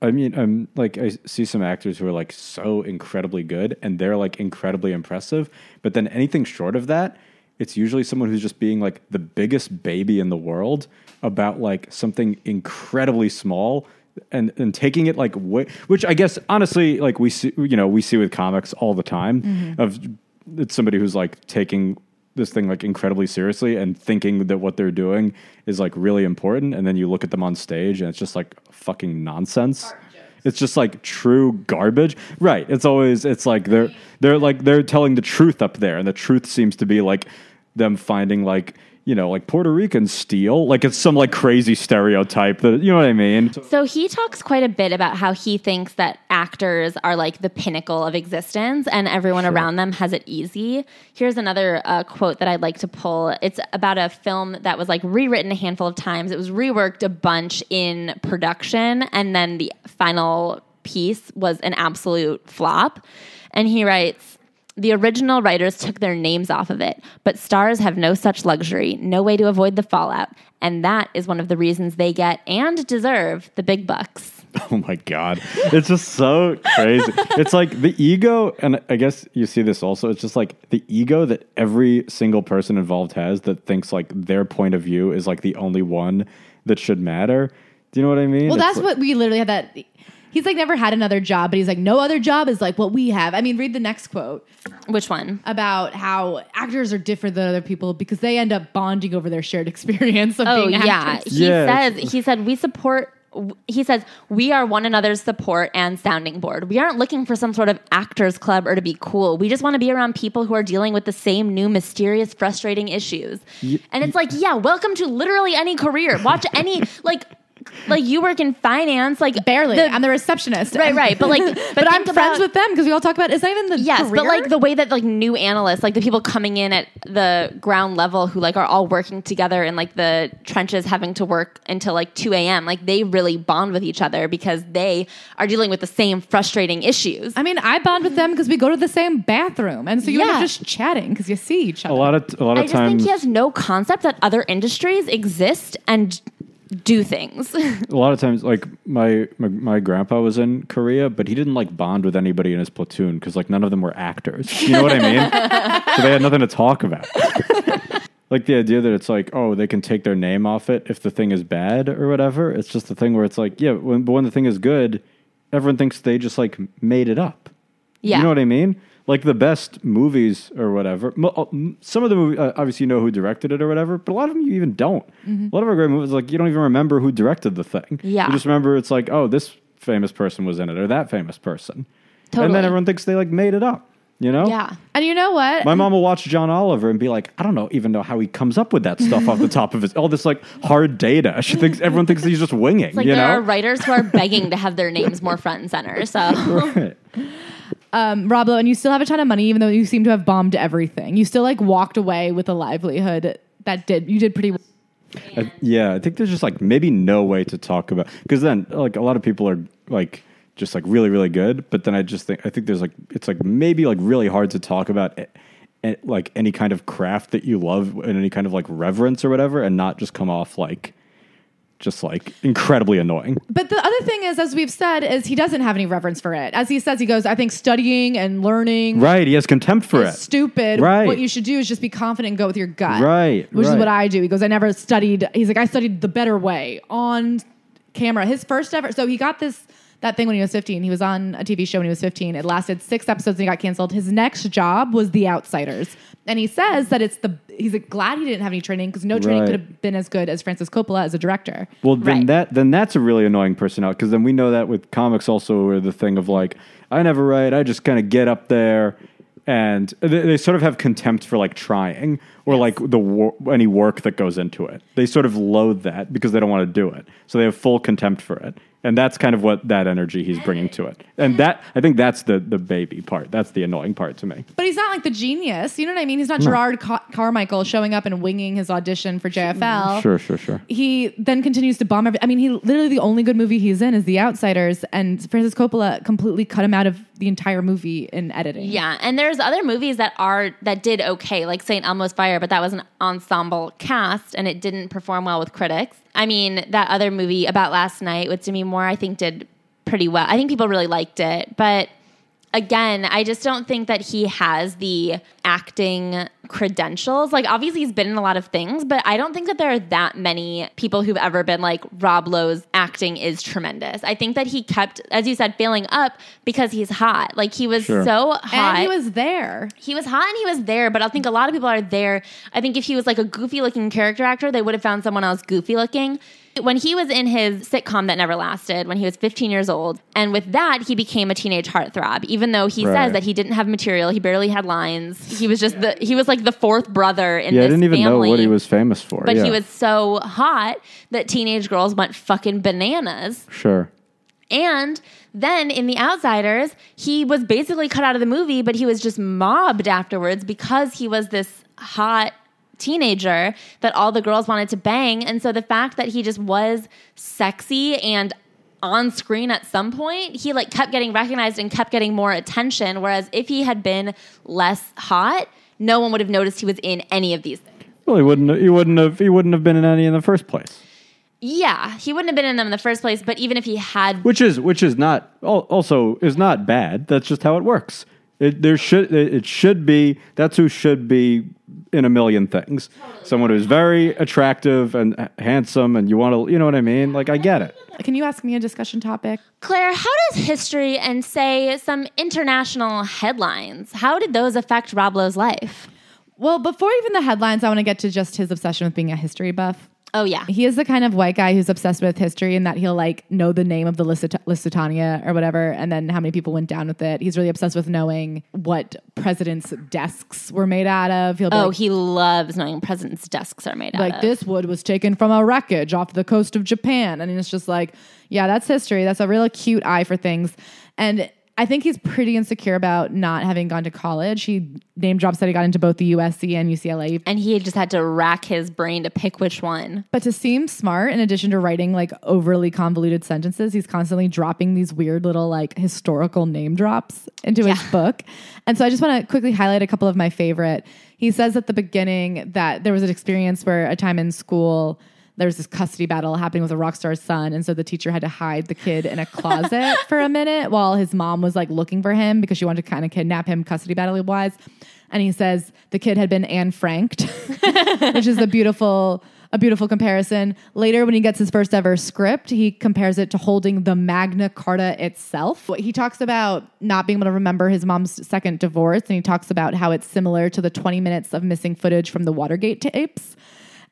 I mean I'm like I see some actors who are like so incredibly good and they're like incredibly impressive, but then anything short of that, it's usually someone who's just being like the biggest baby in the world about like something incredibly small and and taking it like which I guess honestly like we see you know we see with comics all the time of it's somebody who's like taking this thing like incredibly seriously and thinking that what they're doing is like really important and then you look at them on stage and it's just like fucking nonsense. It's just like true garbage. Right it's always it's like they're they're like they're telling the truth up there and the truth seems to be like them finding like you know like puerto ricans steal like it's some like crazy stereotype that you know what i mean So he talks quite a bit about how he thinks that actors are like the pinnacle of existence and everyone around them has it easy. Here's another uh, quote that I'd like to pull. It's about a film that was like rewritten a handful of times. It was reworked a bunch in production, and then the final piece was an absolute flop. And he writes, the original writers took their names off of it, but stars have no such luxury, no way to avoid the fallout. And that is one of the reasons they get and deserve the big bucks. Oh my god, it's just so crazy. it's like the ego, and I guess you see this also. It's just like the ego that every single person involved has that thinks like their point of view is like the only one that should matter. Do you know what I mean? Well, It's that's like- what we literally had that. He's like never had another job, but he's like, no other job is like what we have. I mean, read the next quote Which one? about how actors are different than other people because they end up bonding over their shared experience of Oh being yeah, he Yeah. says he said we support. He says we are one another's support and sounding board. We aren't looking for some sort of actors club or to be cool. We just want to be around people who are dealing with the same new mysterious, frustrating issues. and it's like, yeah, welcome to literally any career. Watch any like like you work in finance, like Barely. the- I'm the receptionist. Right, right. But like, but, But, I'm think friends with them because we all talk about it's not even the Yes, career. but like the way that like new analysts, like the people coming in at the ground level who like are all working together in like the trenches having to work until like 2 a.m. Like they really bond with each other because they are dealing with the same frustrating issues. I mean, I bond with them because we go to the same bathroom, and so you end Yeah. up just chatting because you see each other. a lot of a lot of I of just think he has no concept that other industries exist and do things. a lot of times, like my, my my grandpa was in Korea, but he didn't like bond with anybody in his platoon because like none of them were actors. You know what I mean? so they had nothing to talk about. like the idea that it's like, oh, they can take their name off it if the thing is bad or whatever. It's just the thing where it's like, yeah, when, but when the thing is good, everyone thinks they just like made it up. yeah. You know what I mean? Like the best movies or whatever. M- Some of the movies, uh, obviously, you know who directed it or whatever, but a lot of them you even don't. A lot of our great movies, like you don't even remember who directed the thing. Yeah. You just remember it's like, oh, this famous person was in it or that famous person. and then everyone thinks they like made it up. You know? Yeah. And you know what? My mom will watch John Oliver and be like, I don't know, even know how he comes up with that stuff off the top of his all this like hard data. She thinks everyone thinks he's just winging. Like you there know? are writers who are begging to have their names more front and center. So Right. Um, Rob Lowe, and you still have a ton of money, even though you seem to have bombed everything. You still like walked away with a livelihood that did you did pretty. well. I- yeah, I think there's just like maybe no way to talk about because then like a lot of people are like just like really really good, but then I just think I think there's like it's like maybe like really hard to talk about it, it, like any kind of craft that you love and any kind of like reverence or whatever, and not just come off like just like incredibly annoying. But the other thing is, as we've said, is he doesn't have any reverence for it. As he says, he goes, "I think studying and learning Right? He has contempt for is it. stupid. Right. What you should do is just be confident and go with your gut. Right, Which is what I do. He goes, I never studied. He's like, I studied the better way on camera. His first ever. So he got this that thing when he was 15. He was on a TV show when he was 15. It lasted six episodes and he got canceled. His next job was The Outsiders. And he says that it's the he's like, glad he didn't have any training because no training Right. could have been as good as Francis Coppola as a director. Well, then Right. that then that's a really annoying personality because then we know that with comics also where the thing of like I never write, I just kind of get up there, and they, they sort of have contempt for like trying or like the wor- any work that goes into it. They sort of loathe that because they don't want to do it, so they have full contempt for it, and that's kind of what that energy he's bringing to it. And that I think that's the the baby part. That's the annoying part to me. But he's not like the genius. You know what I mean? He's not Jerrod Ca- Carmichael showing up and winging his audition for JFL. Sure, sure, sure. He then continues to bomb every. I mean, he literally the only good movie he's in is The Outsiders, and Francis Coppola completely cut him out of the entire movie in editing. Yeah, and there's other movies that are that did okay, like St. Elmo's Fire, but that was an ensemble cast and it didn't perform well with critics. I mean, that other movie about last night with Demi Moore, I think did pretty well. I think people really liked it, but again, I just don't think that he has the acting credentials. Like, obviously, he's been in a lot of things, but I don't think that there are that many people who've ever been like, Rob Lowe's acting is tremendous. I think that he kept, as you said, failing up because he's hot. Like, he was Sure. so hot. and he was there. He was hot and he was there, but I think a lot of people are there. I think if he was like a goofy looking character actor, they would have found someone else goofy looking. When he was in his sitcom that never lasted, when he was 15 years old, and with that, he became a teenage heartthrob, even though he Right. says that he didn't have material, he barely had lines. He was just the, he was like the fourth brother in Yeah, I this didn't even know family. what he was famous for. But yeah. he was so hot that teenage girls went fucking bananas. sure. And then in The Outsiders, he was basically cut out of the movie, but he was just mobbed afterwards because he was this hot teenager that all the girls wanted to bang. And so the fact that he just was sexy and on screen at some point, he like kept getting recognized and kept getting more attention. Whereas if he had been less hot, no one would have noticed he was in any of these things. Well, he wouldn't. He wouldn't have. He wouldn't have been in any in the first place. Yeah, he wouldn't have been in them in the first place, but even if he had which is which is not also is not bad. That's just how it works. It, there should it it should be that's who should be in a million things. Someone who's very attractive and handsome, and you want to you know what I mean. Like I get it. Can you ask me a discussion topic? Claire, how does history and say some international headlines, how did those affect Rob Lowe's life? Well, before even the headlines, I want to get to just his obsession with being a history buff. Oh yeah. He is the kind of white guy who's obsessed with history and that he'll like know the name of the Lusita- Lusitania or whatever, and then how many people went down with it. He's really obsessed with knowing what presidents' desks were made out of. He'll be Oh, like, he loves knowing presidents' desks are made out of like this wood was taken from a wreckage off the coast of Japan, and it's just like, yeah, that's history. That's a real cute eye for things, and. I think he's pretty insecure about not having gone to college. He name drops that he got into both the USC and UCLA And he just had to rack his brain to pick which one. But to seem smart, in addition to writing like overly convoluted sentences, he's constantly dropping these weird little like historical name drops into his book. And so I just want to quickly highlight a couple of my favorite. He says at the beginning that there was an experience where a time in school there was this custody battle happening with a rock star's son, and so the teacher had to hide the kid in a closet for a minute while his mom was like looking for him because she wanted to kind of kidnap him custody battle wise. And he says the kid had been Anne Franked, which is a beautiful a beautiful comparison. Later, when he gets his first ever script, he compares it to holding the Magna Carta itself. He talks about not being able to remember his mom's second divorce, and he talks about how it's similar to the 20 minutes of missing footage from the Watergate tapes.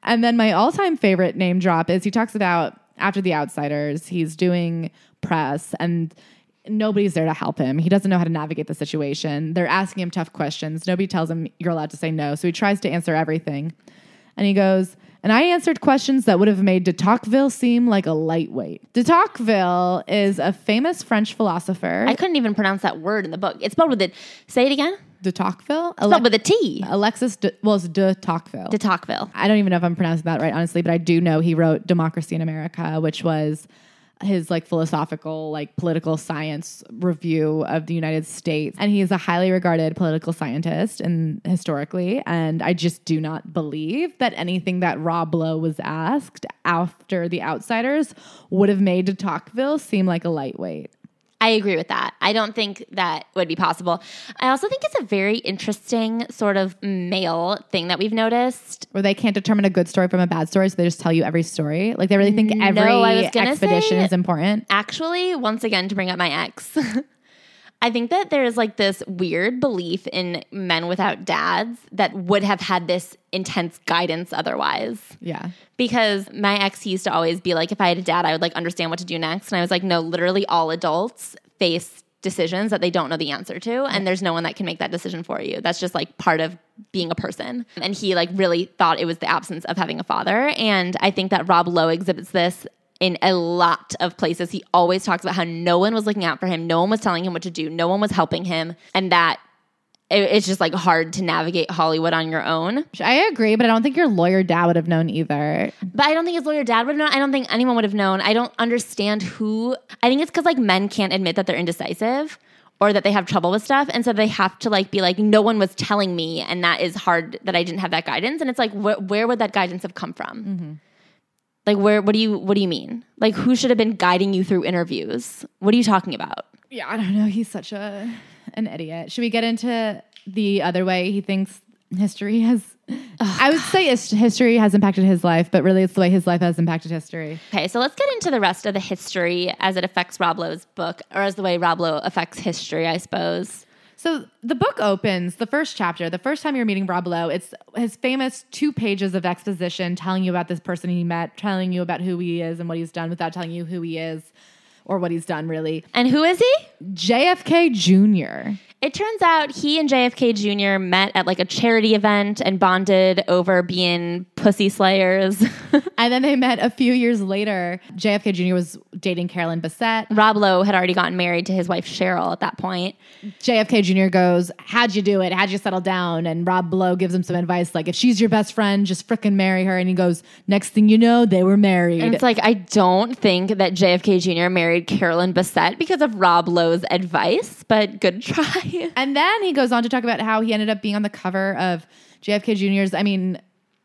And then my all time favorite name drop is he talks about after The Outsiders, he's doing press and nobody's there to help him. He doesn't know how to navigate the situation. They're asking him tough questions. Nobody tells him you're allowed to say no. So he tries to answer everything. And he goes, and I answered questions that would have made de Tocqueville seem like a lightweight. De Tocqueville is a famous French philosopher. I couldn't even pronounce that word in the book. It's spelled with a. Say it again. De Tocqueville? Spelled with a T. Alexis, de, well, it's de Tocqueville. De Tocqueville. I don't even know if I'm pronouncing that right, honestly, but I do know he wrote Democracy in America, which was his like philosophical, like political science review of the United States. And he is a highly regarded political scientist and historically. And I just do not believe that anything that Rob Lowe was asked after The Outsiders would have made de Tocqueville seem like a lightweight. I agree with that. I don't think that would be possible. I also think it's a very interesting sort of male thing that we've noticed. Where they can't determine a good story from a bad story, so they just tell you every story. Like they really think every No, I was gonna expedition is important. Actually, once again, to bring up my ex, I think that there's like this weird belief in men without dads that would have had this intense guidance otherwise. Yeah. Because my ex used to always be like, if I had a dad, I would like understand what to do next. And I was like, no, literally all adults face decisions that they don't know the answer to. And there's no one that can make that decision for you. That's just like part of being a person. And he like really thought it was the absence of having a father. And I think that Rob Lowe exhibits this in a lot of places. He always talks about how no one was looking out for him, no one was telling him what to do, no one was helping him, and that it- it's just like hard to navigate Hollywood on your own. I agree, but I don't think your lawyer dad would have known either. But I don't think his lawyer dad would have known. I don't think anyone would have known. I don't understand who. I think it's because like men can't admit that they're indecisive or that they have trouble with stuff, and so they have to like be like, no one was telling me, and that is hard that I didn't have that guidance. And it's like, wh- where would that guidance have come from? Mm-hmm. Like where? What do you What do you mean? Like who should have been guiding you through interviews? What are you talking about? Yeah, I don't know. He's such a an idiot. Should we get into the other way he thinks history has? I would say history has impacted his life, but really it's the way his life has impacted history. Okay, so let's get into the rest of the history as it affects Rob Lowe's book, or as the way Rob Lowe affects history, I suppose. So the book opens, the first chapter, the first time you're meeting Rob Lowe, it's his famous two pages of exposition telling you about this person he met, telling you about who he is and what he's done without telling you who he is or what he's done really. And who is he? JFK Jr. It turns out he and JFK Jr. met at like a charity event and bonded over being pussy slayers. And then they met a few years later. JFK Jr. was dating Carolyn Bessette. Rob Lowe had already gotten married to his wife Sheryl at that point. JFK Jr. goes, How'd you do it? How'd you settle down? And Rob Lowe gives him some advice like, If she's your best friend, just frickin' marry her. And he goes, Next thing you know, they were married. And it's like, I don't think that JFK Jr. married Carolyn Bessette because of Rob Lowe's advice, but good try. and then he goes on to talk about how he ended up being on the cover of JFK Jr.'s, I mean,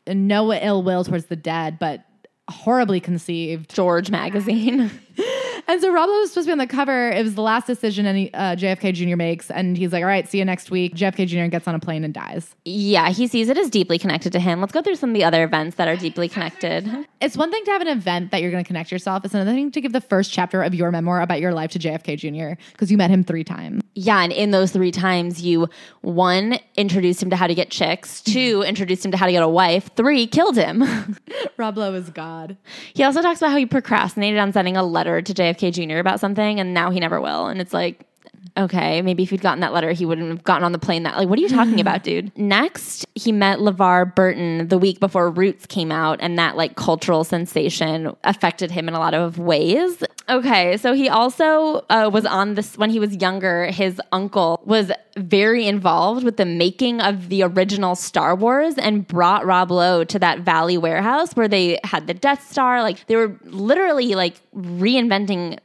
no ill will towards the dead, but horribly conceived. George magazine. And so Rob Lowe was supposed to be on the cover. It was the last decision any uh, JFK Jr. makes. And he's like, All right, see you next week. JFK Jr. gets on a plane and dies. yeah, he sees it as deeply connected to him. Let's go through some of the other events that are deeply connected. It's one thing to have an event that you're going to connect yourself. It's another thing to give the first chapter of your memoir about your life to JFK Jr. because you met him three times. Yeah, and in those three times, you one introduced him to how to get chicks, two introduced him to how to get a wife, three killed him. Rob Lowe is God. he also talks about how he procrastinated on sending a letter to JFK Jr. about something, and now he never will. And it's like, okay, maybe if he'd gotten that letter, he wouldn't have gotten on the plane. That like, what are you talking about, dude? Next, he met LeVar Burton the week before Roots came out, and that like cultural sensation affected him in a lot of ways. Okay, so he also uh, was on this when he was younger. His uncle was very involved with the making of the original Star Wars and brought Rob Lowe to that Valley warehouse where they had the Death Star. Like they were literally like reinventing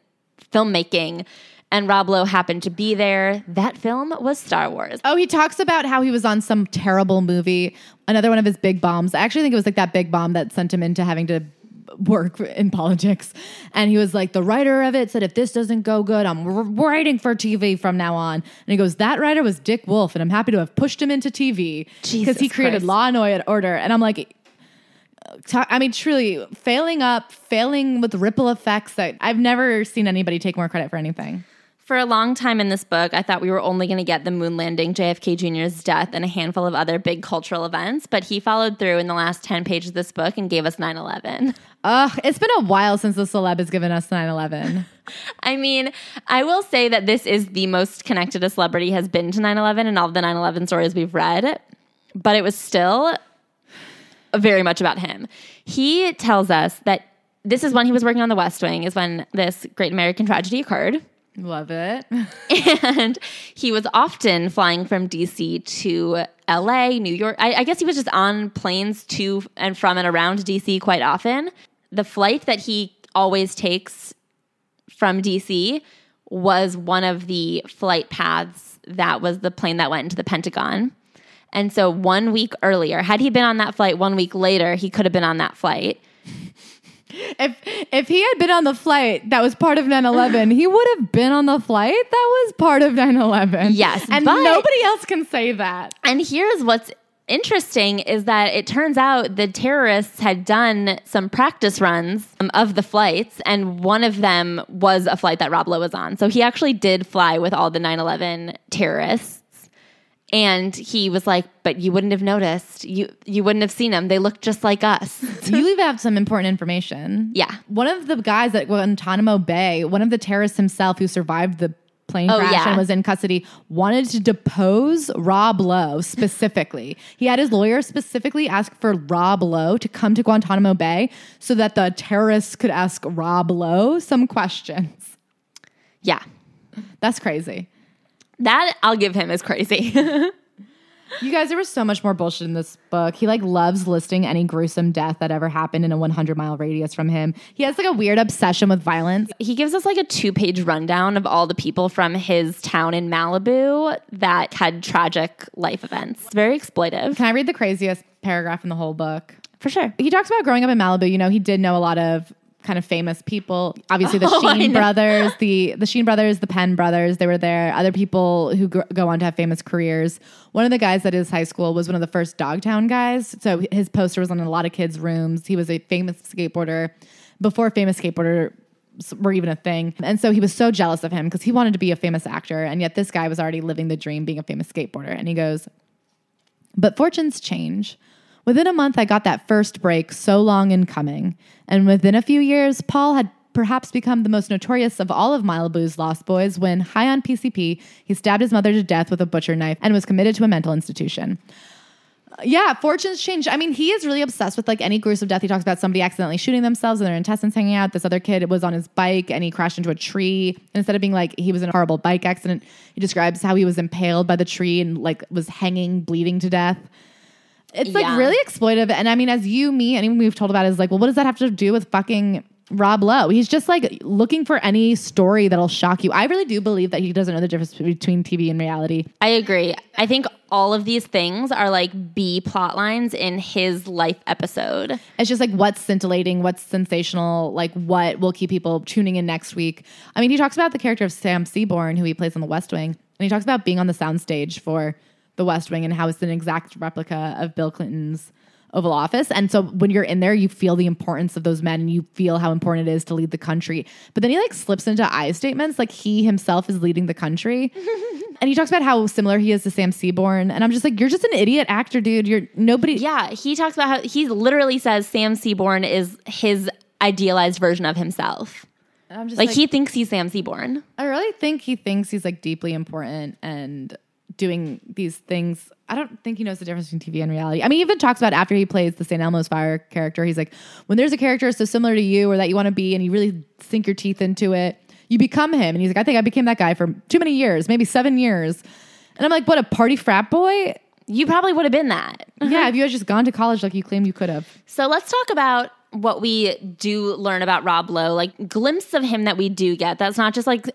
filmmaking. And Rob Lowe happened to be there. That film was Star Wars. Oh, he talks about how he was on some terrible movie, another one of his big bombs. I actually think it was like that big bomb that sent him into having to work in politics. And he was like, the writer of it said, if this doesn't go good, I'm writing for TV from now on. And he goes, that writer was Dick Wolf, and I'm happy to have pushed him into TV because he created Christ. Law and Order. And I'm like, I mean, truly, failing up, failing with ripple effects that I've never seen anybody take more credit for anything. For a long time in this book, I thought we were only going to get the moon landing, JFK Jr.'s death, and a handful of other big cultural events, but he followed through in the last 10 pages of this book and gave us 9 11. Ugh, it's been a while since the celeb has given us 9 11. I mean, I will say that this is the most connected a celebrity has been to 9 11 and all of the 9 11 stories we've read, but it was still very much about him. He tells us that this is when he was working on the West Wing, is when this great American tragedy occurred. Love it. and he was often flying from DC to LA, New York. I, I, guess he was just on planes to and from and around DC quite often. The flight that he always takes from DC was one of the flight paths that was the plane that went into the Pentagon. And so one week earlier, had he been on that flight one week later, he could have been on that flight if if he had been on the flight that was part of 9-11 he would have been on the flight that was part of 9-11 yes and but, nobody else can say that. And here's what's interesting is that it turns out the terrorists had done some practice runs um, of the flights and one of them was a flight that rob lowe was on. So he actually did fly with all the 9-11 terrorists and he was like, "But you wouldn't have noticed. You you wouldn't have seen them. They look just like us." you even have some important information. Yeah, one of the guys at Guantanamo Bay, one of the terrorists himself who survived the plane oh, crash yeah. and was in custody, wanted to depose Rob Lowe specifically. he had his lawyer specifically ask for Rob Lowe to come to Guantanamo Bay so that the terrorists could ask Rob Lowe some questions. Yeah, that's crazy. That I'll give him is crazy. You guys, there was so much more bullshit in this book. He like loves listing any gruesome death that ever happened in a 100 mile radius from him. He has like a weird obsession with violence. He gives us like a two page rundown of all the people from his town in Malibu that had tragic life events. It's very exploitive. Can I read the craziest paragraph in the whole book? For sure. He talks about growing up in Malibu. You know, he did know a lot of kind of famous people. Obviously, the oh, Sheen brothers, the the Sheen brothers, the Penn brothers. They were there. Other people who gr- go on to have famous careers. One of the guys at his high school was one of the first Dogtown guys. So his poster was on a lot of kids' rooms. He was a famous skateboarder before famous skateboarder were even a thing. And so he was so jealous of him because he wanted to be a famous actor. And yet this guy was already living the dream being a famous skateboarder. And he goes, But fortunes change. Within a month, I got that first break so long in coming. And within a few years, Paul had perhaps become the most notorious of all of Malibu's Lost Boys when, high on PCP, he stabbed his mother to death with a butcher knife and was committed to a mental institution. Uh, yeah, fortunes change. I mean, he is really obsessed with like any gruesome death. He talks about somebody accidentally shooting themselves and their intestines hanging out. This other kid was on his bike and he crashed into a tree. Instead of being like he was in a horrible bike accident, he describes how he was impaled by the tree and like was hanging, bleeding to death. It's like yeah. really exploitive. And I mean, as you, me, anyone we've told about is like, well, what does that have to do with fucking Rob Lowe? He's just like looking for any story that'll shock you. I really do believe that he doesn't know the difference between TV and reality. I agree. I think all of these things are like B plot lines in his life episode. It's just like what's scintillating, what's sensational, like what will keep people tuning in next week. I mean, he talks about the character of Sam Seaborn, who he plays on The West Wing, and he talks about being on the soundstage for the West Wing and how it's an exact replica of Bill Clinton's Oval Office. And so when you're in there, you feel the importance of those men and you feel how important it is to lead the country. But then he like slips into I statements like he himself is leading the country. and he talks about how similar he is to Sam Seaborn. And I'm just like, you're just an idiot actor, dude. You're nobody. Yeah. He talks about how he literally says Sam Seaborn is his idealized version of himself. I'm just like, like he thinks he's Sam Seaborn. I really think he thinks he's like deeply important and doing these things. I don't think he knows the difference between TV and reality. I mean, he even talks about after he plays the St. Elmo's Fire character, he's like, when there's a character so similar to you or that you want to be and you really sink your teeth into it, you become him. And he's like, I think I became that guy for too many years, maybe seven years. And I'm like, what, a party frat boy? You probably would have been that. yeah, if you had just gone to college like you claimed you could have. So let's talk about what we do learn about Rob Lowe, like glimpse of him that we do get. That's not just like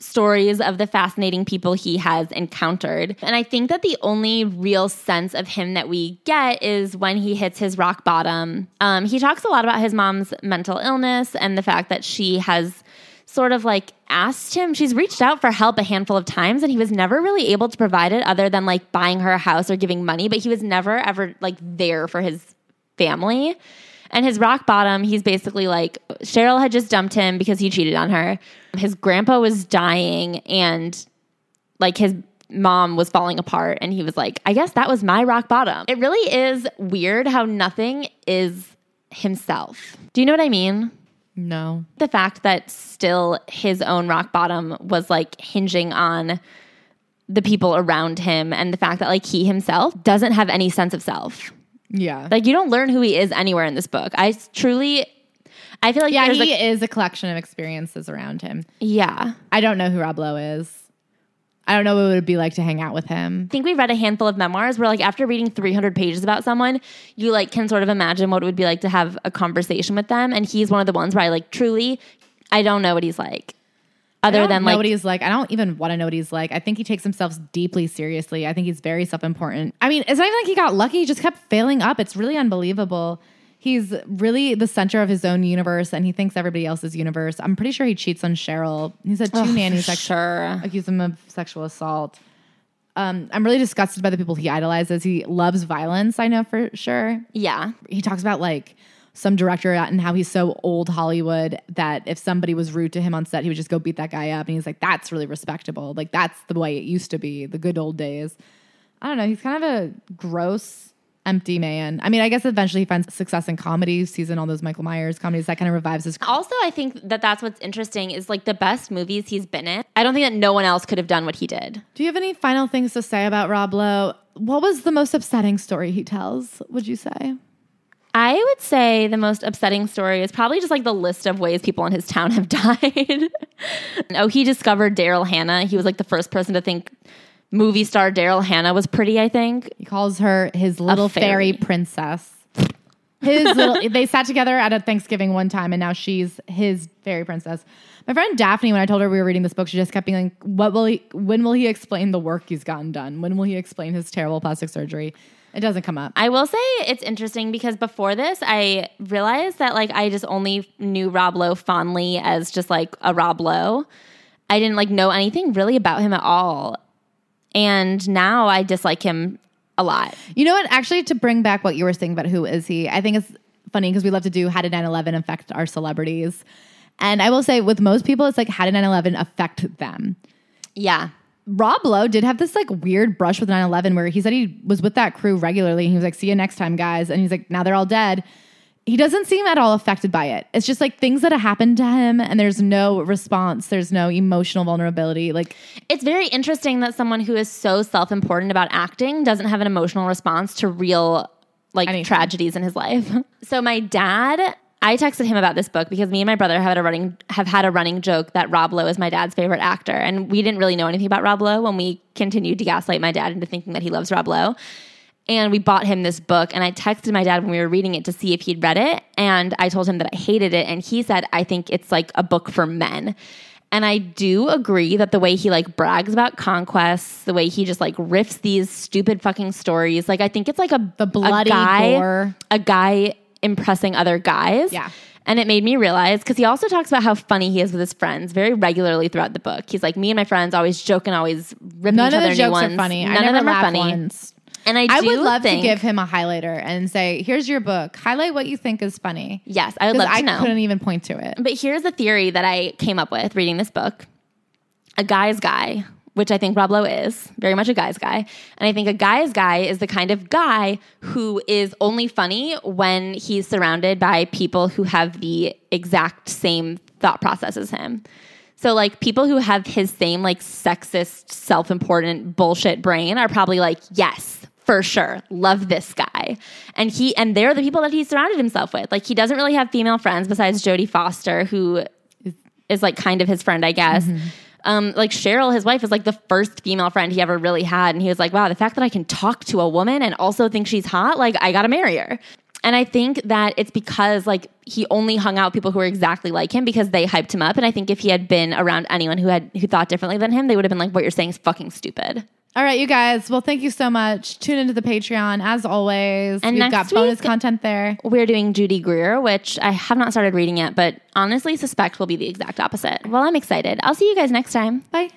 stories of the fascinating people he has encountered. And I think that the only real sense of him that we get is when he hits his rock bottom. Um, he talks a lot about his mom's mental illness and the fact that she has sort of like asked him, she's reached out for help a handful of times and he was never really able to provide it other than like buying her a house or giving money, but he was never ever like there for his family. And his rock bottom, he's basically like Sheryl had just dumped him because he cheated on her. His grandpa was dying and like his mom was falling apart and he was like, I guess that was my rock bottom. It really is weird how nothing is himself. Do you know what I mean? No. The fact that still his own rock bottom was like hinging on the people around him and the fact that like he himself doesn't have any sense of self. Yeah. Like you don't learn who he is anywhere in this book. I truly I feel like yeah, he is a collection of experiences around him. yeah. I don't know who Rob Lowe is. I don't know what it would be like to hang out with him. I think we read a handful of memoirs where like after reading 300 pages about someone, you like can sort of imagine what it would be like to have a conversation with them and he's one of the ones where I like truly I don't know what he's like. Other than know like what he's like. I don't even want to know what he's like. I think he takes himself deeply seriously. I think he's very self important. I mean, it's not even like he got lucky. He just kept failing up. It's really unbelievable. He's really the center of his own universe and he thinks everybody else's universe. I'm pretty sure he cheats on Sheryl. He's had two nannies that sure. accuse him of sexual assault. Um, I'm really disgusted by the people he idolizes. He loves violence, I know for sure. Yeah. He talks about like some director and how he's so old Hollywood that if somebody was rude to him on set, he would just go beat that guy up. And he's like, that's really respectable. Like, that's the way it used to be, the good old days. I don't know. He's kind of a gross, empty man. I mean, I guess eventually he finds success in comedy, sees in all those Michael Myers comedies. That kind of revives his. Also, I think that that's what's interesting is like the best movies he's been in. I don't think that no one else could have done what he did. Do you have any final things to say about Rob Lowe? What was the most upsetting story he tells, would you say? I would say the most upsetting story is probably just like the list of ways people in his town have died. oh, he discovered Daryl Hannah. He was like the first person to think movie star Daryl Hannah was pretty, I think. He calls her his little fairy. fairy. princess. His little they sat together at a Thanksgiving one time and now she's his fairy princess. My friend Daphne, when I told her we were reading this book, she just kept being like, What will he when will he explain the work he's gotten done? When will he explain his terrible plastic surgery? It doesn't come up. I will say it's interesting because before this, I realized that like I just only knew Rob Lowe fondly as just like a Rob Lowe. I didn't like know anything really about him at all. And now I dislike him a lot. You know what? Actually, to bring back what you were saying about who is he, I think it's funny because we love to do how did 9 11 affect our celebrities? And I will say, with most people, it's like how did 9 11 affect them? Yeah. Rob Lowe did have this like weird brush with 9 11 where he said he was with that crew regularly. And he was like, see you next time, guys. And he's like, now they're all dead. He doesn't seem at all affected by it. It's just like things that have happened to him and there's no response, there's no emotional vulnerability. Like, It's very interesting that someone who is so self important about acting doesn't have an emotional response to real like Anything. tragedies in his life. so my dad, I texted him about this book because me and my brother have had a running have had a running joke that Rob Lowe is my dad's favorite actor, and we didn't really know anything about Rob Lowe when we continued to gaslight my dad into thinking that he loves Rob Lowe. And we bought him this book, and I texted my dad when we were reading it to see if he'd read it, and I told him that I hated it, and he said I think it's like a book for men. And I do agree that the way he like brags about conquests, the way he just like riffs these stupid fucking stories, like I think it's like a The bloody a guy, gore. a guy impressing other guys. Yeah. And it made me realize because he also talks about how funny he is with his friends very regularly throughout the book. He's like, me and my friends always joke and always rip none each of other the new jokes ones. are funny. None I of never them are funny. once. And I, I would love think, to give him a highlighter and say, here's your book. Highlight what you think is funny. Yes, I would love to I know. couldn't even point to it. But here's a theory that I came up with reading this book. A guy's guy, which I think Rob Lowe is, very much a guy's guy. And I think a guy's guy is the kind of guy who is only funny when he's surrounded by people who have the exact same thought process as him. So like people who have his same like sexist, self-important bullshit brain are probably like, yes, for sure. Love this guy. And he and they're the people that he surrounded himself with. Like he doesn't really have female friends besides Jodie Foster, who is like kind of his friend, I guess. Um, like Sheryl, his wife, is like the first female friend he ever really had. And he was like, wow, the fact that I can talk to a woman and also think she's hot, like I gotta marry her. And I think that it's because like he only hung out with people who were exactly like him because they hyped him up. And I think if he had been around anyone who had who thought differently than him, they would have been like, what you're saying is fucking stupid. All right, you guys. Well, thank you so much. Tune into the Patreon as always. And We've got bonus week- content there. We're doing Judy Greer, which I have not started reading yet, but honestly suspect will be the exact opposite. Well, I'm excited. I'll see you guys next time. Bye.